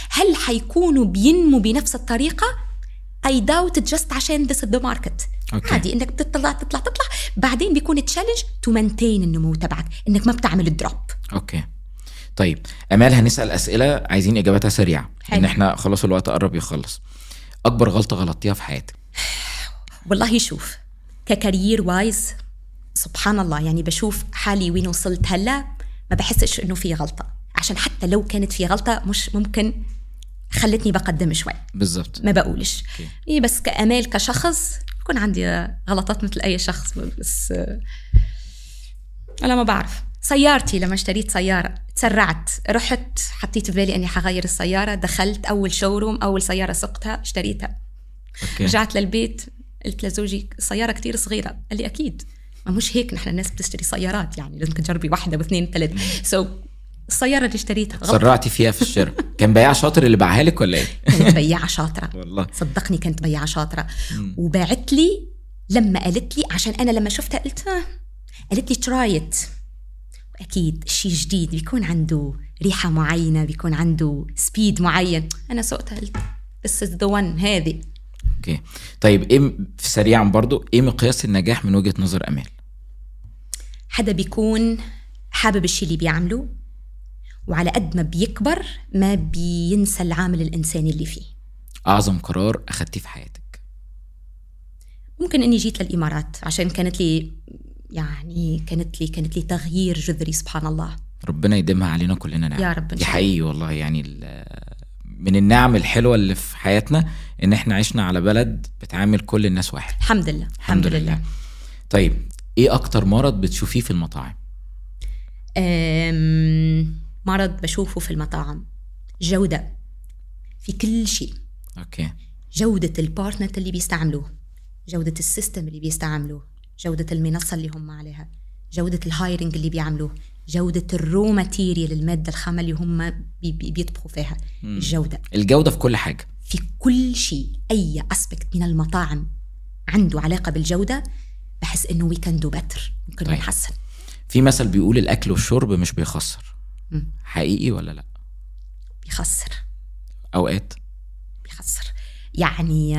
هل حيكونوا بينموا بنفس الطريقة؟ I doubt just عشان this the market. عادي إنك بتطلع تطلع تطلع. بعدين بيكون challenge to maintain النمو تبعك إنك ما بتعمل drop okay طيب أمال هنسأل أسئلة عايزين إجاباتها سريعة حلو. ان إحنا خلاص الوقت قرب يخلص. أكبر غلطة غلطتيها في حياتك؟ *sighs* والله شوف ك career wise سبحان الله يعني بشوف حالي وين وصلت هلا ما بحسش إنه في غلطة. عشان حتى لو كانت في غلطة مش ممكن خلتني بقدم شوي. بالظبط ما بقولش. okay. إيه بس كأمال كشخص بكون عندي غلطات مثل أي شخص بس أنا ما بعرف. سيارتي لما اشتريت سيارة تسرعت رحت حطيت في بالي إني حغير السيارة دخلت أول showroom أول سيارة سقتها اشتريتها. okay. رجعت للبيت قلت لزوجي السيارة كتير صغيرة. قال لي أكيد. ما مش هيك نحن الناس بتشتري سيارات يعني لازم تجربي واحدة واثنين ثلاثة. so so, السيارة اللي اشتريتها غلط سرعتي فيها في الشراء *laughs* كان بياع شاطر اللي باعها لك ولا إيه؟ كانت بياعة شاطرة. والله. صدقني كانت بياعة شاطرة. مم. وباعت لي لما قالت لي عشان أنا لما شفتها قلت آه. قالت لي try it أكيد شيء جديد بيكون عنده ريحة معينة بيكون عنده speed معين. أنا سقتها قلت بس the one هذه. okay. طيب إيه في سريعا برضو إيه مقياس النجاح من وجهة نظر أمال؟ حدا بيكون حابب الشيء اللي بيعمله؟ وعلى قد ما بيكبر ما بينسى العامل الإنساني اللي فيه. أعظم قرار أخدتيه في حياتك؟ ممكن إني جيت للإمارات عشان كانت لي يعني كانت لي كانت لي تغيير جذري سبحان الله. ربنا يديمها علينا كلنا نعم. يا رب إن دي حقيقي والله يعني من النعم الحلوة اللي في حياتنا إن إحنا عشنا على بلد بتعامل كل الناس واحد. الحمد لله. الحمد لله. طيب إيه أكتر مرض بتشوفيه في المطاعم؟ أم، برضو بشوفه في المطاعم. جودة في كل شيء. okay. جودة ال partner اللي بيستعملوه. جودة ال system اللي بيستعملوه. جودة المنصة اللي هم عليها. جودة ال hiring اللي بيعملوه. جودة ال raw material المادة الخام اللي هم بي بي بيطبخوا فيها. الجودة الجودة في كل حاجة. في كل شيء. أي aspect من المطاعم عنده علاقة بالجودة بحس إنه we can do better ممكن طيب. نحسن. في مثل بيقول الأكل والشرب مش بيخسر. مم. حقيقي ولا لا؟ بيخسر. أوقات. بيخسر. يعني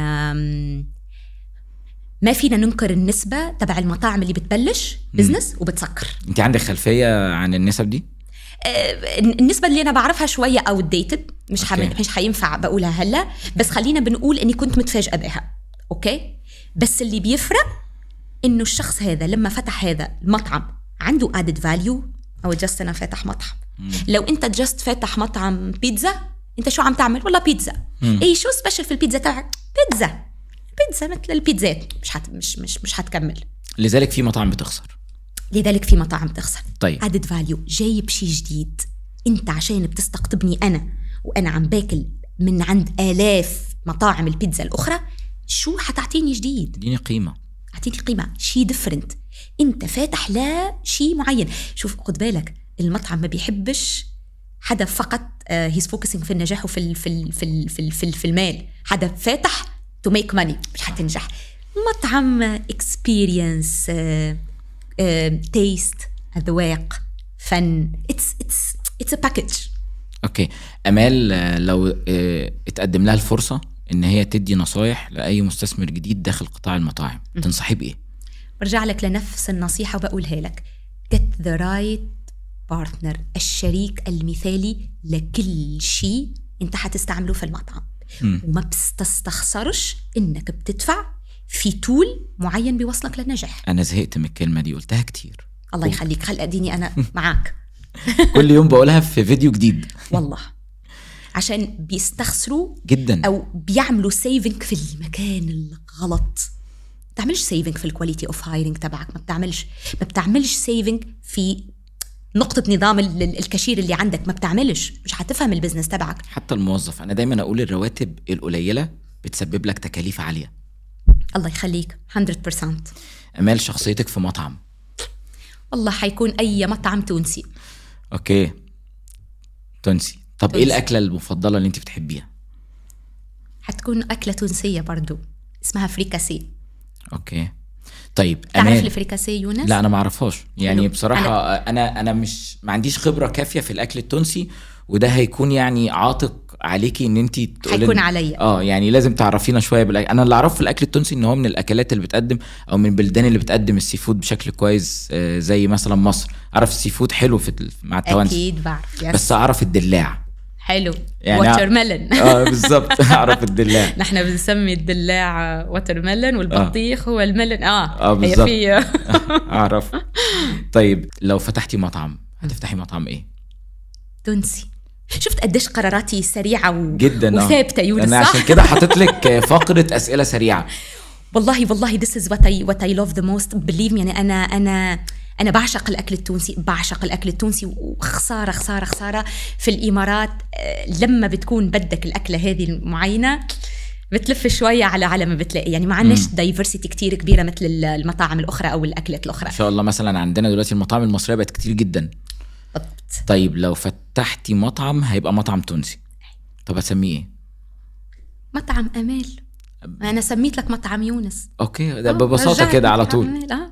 ما فينا ننكر النسبة تبع المطاعم اللي بتبلش بزنس وبتسكر. أنت عندك خلفية عن النسب دي؟ آه، النسبة اللي أنا بعرفها شوية أوت ديتد مش. حم... مش حينفع بقولها هلا بس خلينا بنقول إني كنت متفاجئة بها Okay؟ بس اللي بيفرق إنه الشخص هذا لما فتح هذا المطعم عنده added value أو just أنا فاتح مطعم. لو أنت just فاتح مطعم بيتزا أنت شو عم تعمل؟ والله بيتزا. مم. إيه شو special في البيتزا تبعك بيتزا. بيتزا مثل البيتزات. مش حت... مش مش مش حتكمل. لذلك في مطاعم بتخسر. لذلك في مطاعم تخسر طيب. added value جايب شيء جديد. انت عشان بتستقطبني أنا وأنا عم باكل من عند آلاف مطاعم البيتزا الأخرى شو حتعطيني جديد؟ اديني قيمة. اعطيني قيمة. شيء different انت فاتح لا شيء معين. شوف خد بالك. المطعم ما بيحبش حدا فقط he's focusing في النجاح وفي ال في ال في ال في, ال في, ال في المال. حدا فاتح to make money مش حتنجح. مطعم experience, taste أذواق فن. it's it's it's a package Okay. أمال آه، لو آه، اتقدم لها الفرصة إن هي تدي نصايح لأي مستثمر جديد داخل قطاع المطاعم تنصحيه بإيه؟ برجع لك لنفس النصيحة وبقولها لك. Get the right partner الشريك المثالي لكل شيء انت حتستعمله في المطعم. مم. وما بتستخسرش انك بتدفع في tool معين بيوصلك للنجاح. أنا زهقت من الكلمة دي قلتها كتير. الله يخليك. خل اديني أنا *laughs* معك كل يوم بقولها في فيديو جديد. *laughs* والله. عشان بيستخسروا جدا. أو بيعملوا saving في المكان الغلط. ما بتعملش saving في ال quality of hiring تبعك. ما بتعملش ما بتعملش saving في نقطة نظام ال- ال- الكاشير اللي عندك ما بتعملش مش حتفهم ال business تبعك. حتى الموظف أنا دايما أقول الرواتب القليلة بتسبب لك تكاليف عالية. الله يخليك 100% أمال شخصيتك في مطعم؟ والله حيكون أي مطعم تونسي. Okay. تونسي. طب إيه تونسي. الأكلة المفضلة اللي أنت بتحبيها؟ حتكون أكلة تونسية برضو اسمها فريكاسي. Okay. طيب تعرف أمان. الفريكاسيه يونس؟ لا أنا ما أعرفهاش. يعني حلو. بصراحة أنا أنا مش ما عنديش خبرة كافية في الأكل التونسي وده هيكون يعني عاتق عليكي إن انت حيكون عليا. آه يعني لازم تعرفينا شوية بالاكل أنا اللي أعرفه في الأكل التونسي إن هو من الأكلات اللي بتقدم أو من البلدان اللي بتقدم ال seafood بشكل كويس آه، زي مثلا مصر. أعرف ال seafood حلو في مع التوانسة. أكيد بعرف yes. بس أعرف الدلاع. حلو. يعني watermelon *laughs* آه بالظبط *laughs* أعرف الدلاع. نحن بنسمي الدلاع watermelon والبطيخ هو ال melon آه آه، هي بالظبط. *laughs* أعرف. طيب لو فتحتي مطعم هتفتحي مطعم إيه؟ تونسي. شفت قديش قراراتي سريعة و... جدا آه. وثابتة يونس أنا؟ عشان كده حاطط لك فقرة أسئلة سريعة. والله والله this is what I what I love the most. Believe me يعني أنا أنا أنا بعشق الأكل التونسي بعشق الأكل التونسي وخسارة خسارة خسارة في الإمارات. آه، لما بتكون بدك الأكلة هذه المعينة بتلف شوية على على ما بتلاقي. يعني ما عندناش دايفرسيتي كتير كبيرة مثل المطاعم الأخرى أو الأكلات الأخرى. إن شاء الله مثلا عندنا دلوقتي المطاعم المصرية بقت كتير جدا. بالضبط. طيب لو فتحتي مطعم هيبقى مطعم تونسي. طب هتسميه إيه؟ مطعم أمال. أنا سميت لك مطعم يونس. أوكي ده آه، ببساطة رجعت كده على طول. أمال، آه.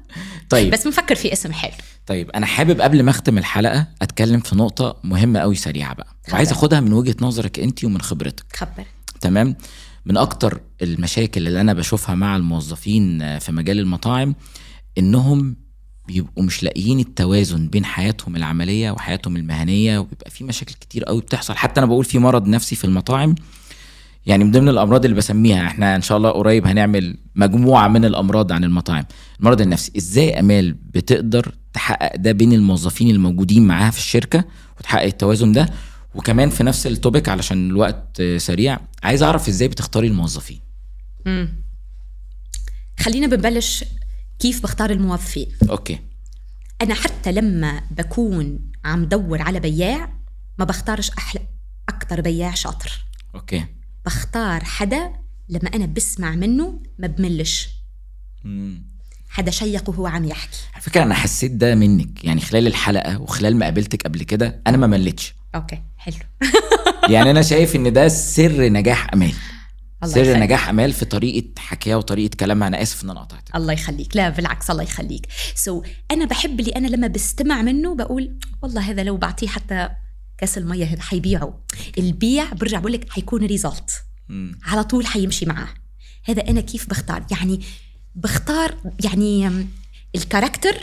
طيب. بس بنفكر في اسم حلو. طيب أنا حابب قبل ما أختم الحلقة أتكلم في نقطة مهمة قوي سريعة بقى. وعايز أخدها من وجهة نظرك انت ومن خبرتك. خبر. تمام؟ من أكتر المشاكل اللي أنا بشوفها مع الموظفين في مجال المطاعم إنهم بيبقوا مش لاقيين التوازن بين حياتهم العملية وحياتهم المهنية وبيبقى في مشاكل كتير قوي بتحصل. حتى أنا بقول في مرض نفسي في المطاعم يعني من ضمن الأمراض اللي بسميها إحنا إن شاء الله قريب هنعمل مجموعة من الأمراض عن المطاعم. المرض النفسي إزاي أمال بتقدر تحقق ده بين الموظفين الموجودين معاها في الشركة وتحقق التوازن ده؟ وكمان في نفس التوبيك علشان الوقت سريع عايز أعرف إزاي بتختاري الموظفين؟ مم. خلينا بنبلش كيف بختار الموظفين. Okay. أنا حتى لما بكون عم دور على بياع ما بختارش أحلى أكتر بياع شاطر. Okay. بختار حدا لما أنا بسمع منه ما بملش. حدا شيق وهو عم يحكي. على فكرة أنا حسيت ده منك. يعني خلال الحلقة وخلال ما قابلتك قبل كده أنا ما مليتش okay حلو. *laughs* يعني أنا شايف إن ده سر نجاح أمال. الله سر يخليك. نجاح أمال في طريقة حكيها وطريقة كلامها أنا آسف إن أنا قطعتك. الله يخليك. لا بالعكس الله يخليك. so so, أنا بحب اللي أنا لما بستمع منه بقول والله هذا لو بعطيه حتى كاس المية هذا حيبيعه. البيع برجع بقول لك حيكون result. على طول حيمشي معاه. هذا أنا كيف بختار؟ يعني بختار يعني ال character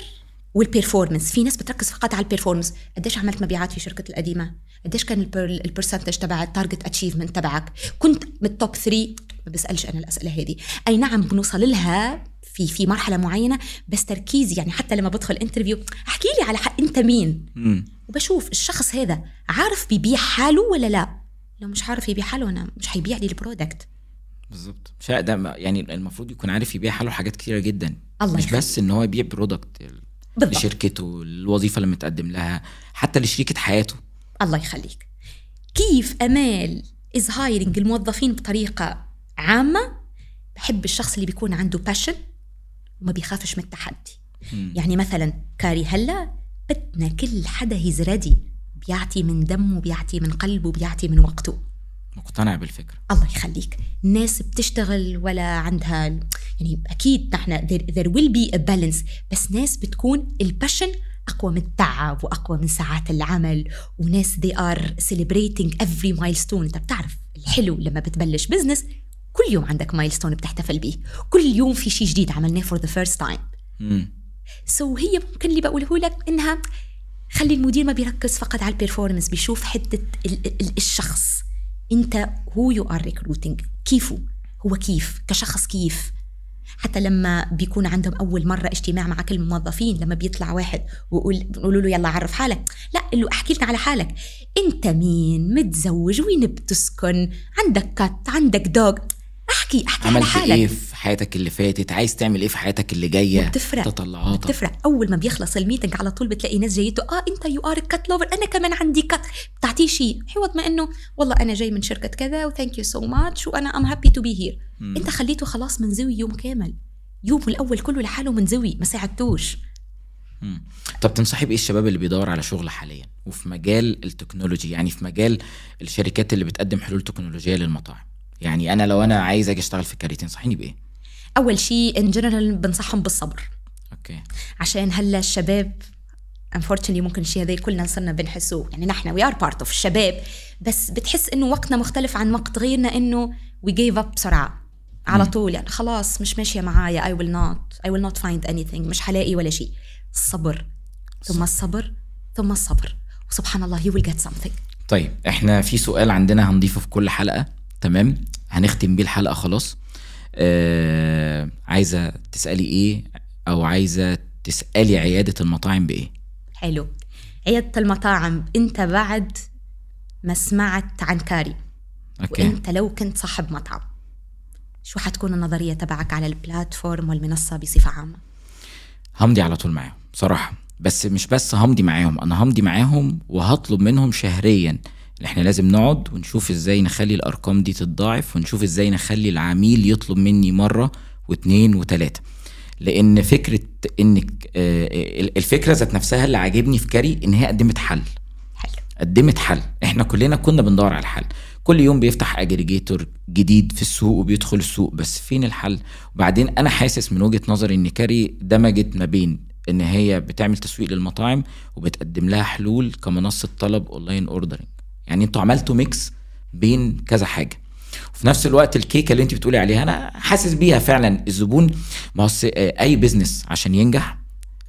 وال performance في ناس بتركز فقط على ال performance قديش عملت مبيعات في شركة القديمة؟ قديش كان ال percentage تبع ال target achievement تبعك؟ كنت من ال top 3 ما بسألش أنا الأسئلة هذه. أي نعم بنوصل لها في في مرحلة معينة بس تركيزي يعني حتى لما بدخل interview احكي لي على حالك أنت مين؟ مم. وبشوف الشخص هذا عارف بيبيع حاله ولا لا. لو مش عارف يبيع حاله أنا مش حيبيع لي ال product بالظبط. مش ده ما- يعني المفروض يكون عارف يبيع حاله حاجات كتيرة جدا. الله مش يخليك. بس إن هو يبيع product بالضبط. لشركته الوظيفة اللي متقدم لها حتى لشريكة حياته. الله يخليك. كيف أمال is hiring الموظفين بطريقة عامة؟ بحب الشخص اللي بيكون عنده passion وما بيخافش من التحدي. مم. يعني مثلا كاري هلا بدنا كل حدا he's ready بيعطي من دمه بيعطي من قلبه بيعطي من وقته. مقتنع بالفكرة. الله يخليك. ناس بتشتغل ولا عندها يعني أكيد نحن there, there will be a balance. بس ناس بتكون ال passion أقوى من التعب وأقوى من ساعات العمل. وناس they are celebrating every milestone. أنت بتعرف الحلو لما بتبلش business كل يوم عندك milestone بتحتفل بيه. كل يوم في شيء جديد عملناه for the first time. مم. So هي ممكن اللي بقوله لك إنها خلي المدير ما بيركز فقط على ال performance بيشوف ال- الشخص. أنت who you are recruiting كيفه؟ هو كيف؟ كشخص كيف؟ حتى لما بيكون عندهم أول مرة اجتماع مع كل الموظفين لما بيطلع واحد ويقول بيقولوا له يلا عرف حالك. لا له أحكي لنا على حالك. أنت مين؟ متزوج وين بتسكن؟ عندك cat؟ عندك dog احكي احكي على عملت حالك. إيه في حياتك اللي فاتت؟ عايز تعمل إيه في حياتك اللي جاية؟ بتفرق. تطلعاتك. بتفرق. أول ما بيخلص ال meeting على طول بتلاقي ناس جايته آه أنت you are cat lover أنا كمان عندي cat بتعطيه شيء. حوض ما انه والله أنا جاي من شركة كذا و thank you so much وأنا I'm happy to be here أنت خليته خلاص منزوي يوم كامل. يوم الأول كله لحاله منزوي ما ساعدتوش. مم. طب تنصحي بإيه الشباب اللي بيدور على شغل حاليا وفي مجال ال technology؟ يعني في مجال الشركات اللي بتقدم حلول تكنولوجية للمطاعم. يعني أنا لو أنا عايز أجي أشتغل في كاري تنصحيني بإيه؟ أول شيء in general بنصحهم بالصبر. okay. عشان هلأ الشباب unfortunately ممكن الشيء هذا كلنا صرنا بنحسه يعني نحن we are part of الشباب بس بتحس إنه وقتنا مختلف عن وقت غيرنا إنه we give up بسرعة. على طول يعني خلاص مش ماشية معايا I will not I will not find anything مش حلاقي ولا شيء. الصبر ثم الصبر ثم الصبر. وسبحان الله you will get something. طيب إحنا في سؤال عندنا هنضيفه في كل حلقة. تمام؟ هنختم بيه الحلقة خلاص. آه عايزة تسألي إيه؟ أو عايزة تسألي عيادة المطاعم بإيه؟ حلو. عيادة المطاعم أنت بعد ما سمعت عن كاري okay. وأنت لو كنت صاحب مطعم شو حتكون النظرية تبعك على ال platform والمنصة بصفة عامة؟ همضي على طول معاهم بصراحه بس مش بس همضي معاهم أنا همضي معاهم وهطلب منهم شهريا إحنا لازم نقعد ونشوف إزاي نخلي الأرقام دي تتضاعف ونشوف إزاي نخلي العميل يطلب مني مرة واثنين وثلاثه لأن فكرة انك آه، الفكرة ذات نفسها اللي عاجبني في كاري إن هي قدمت حل. حلو. قدمت حل. إحنا كلنا كنا بندور على الحل. كل يوم بيفتح aggregator جديد في السوق وبيدخل السوق بس فين الحل؟ وبعدين أنا حاسس من وجهة نظري إن كاري دمجت ما بين إن هي بتعمل تسويق للمطاعم وبتقدم لها حلول كمنصة طلب online ordering يعني أنتوا عملتوا mix بين كذا حاجة. وفي نفس الوقت الكيكه اللي انت بتقولي عليها أنا حاسس بيها فعلا. الزبون ما آه، أي business عشان ينجح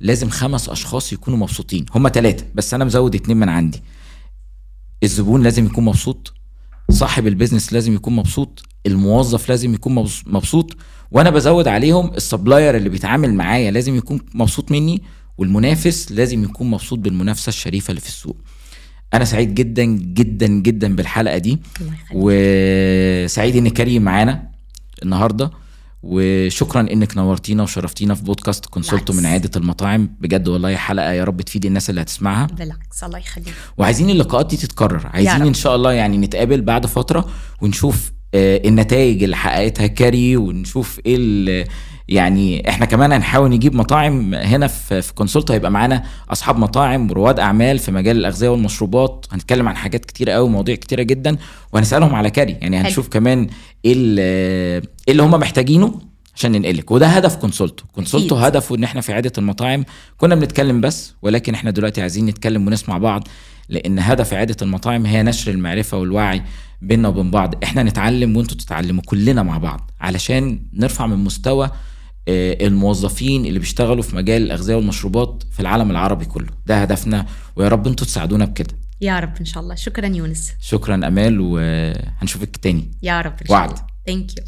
لازم خمس أشخاص يكونوا مبسوطين. هم ثلاثة بس أنا مزود اتنين من عندي. الزبون لازم يكون مبسوط صاحب ال business لازم يكون مبسوط الموظف لازم يكون مبس- مبسوط وأنا بزود عليهم ال supplier اللي بيتعامل معايا لازم يكون مبسوط مني والمنافس لازم يكون مبسوط بالمنافسة الشريفة اللي في السوق. أنا سعيد جدا جدا جدا بالحلقة دي. وسعيد إن كريم معانا النهارده. وشكرا إنك نورتينا وشرفتينا في بودكاست كونسولتو. من عيادة المطاعم. بجد والله حلقة يا رب تفيد الناس اللي هتسمعها. بالعكس الله يخليك. وعايزين اللقاءات دي تتكرر. عايزين. إن شاء الله يعني نتقابل بعد فترة ونشوف آه، النتائج اللي حققتها كاري ونشوف إيه يعني إحنا كمان هنحاول نجيب مطاعم هنا في في كونسولت هيبقى معانا أصحاب مطاعم ورواد أعمال في مجال الأغذية والمشروبات. هنتكلم عن حاجات كتيرة قوي مواضيع كتيرة جدا وهنسألهم على كاري. يعني حلو. هنشوف كمان إيه إيه اللي هم محتاجينه عشان ننقلك وده هدف كونسولتو كونسولتو. هدفه إن إحنا في عياده المطاعم. كنا بنتكلم بس ولكن إحنا دلوقتي عايزين نتكلم ونسمع بعض لأن هدف عياده المطاعم هي نشر المعرفة والوعي بيننا وبين بعض. إحنا نتعلم وأنتوا تتعلموا كلنا مع بعض علشان نرفع من مستوى الموظفين اللي بيشتغلوا في مجال الأغذية والمشروبات في العالم العربي كله. ده هدفنا ويا رب أنتوا تساعدونا بكده. يا رب إن شاء الله. شكرا يونس. شكرا أمال وهنشوفك تاني. يا رب إن شاء وعد. الله. ثانك يو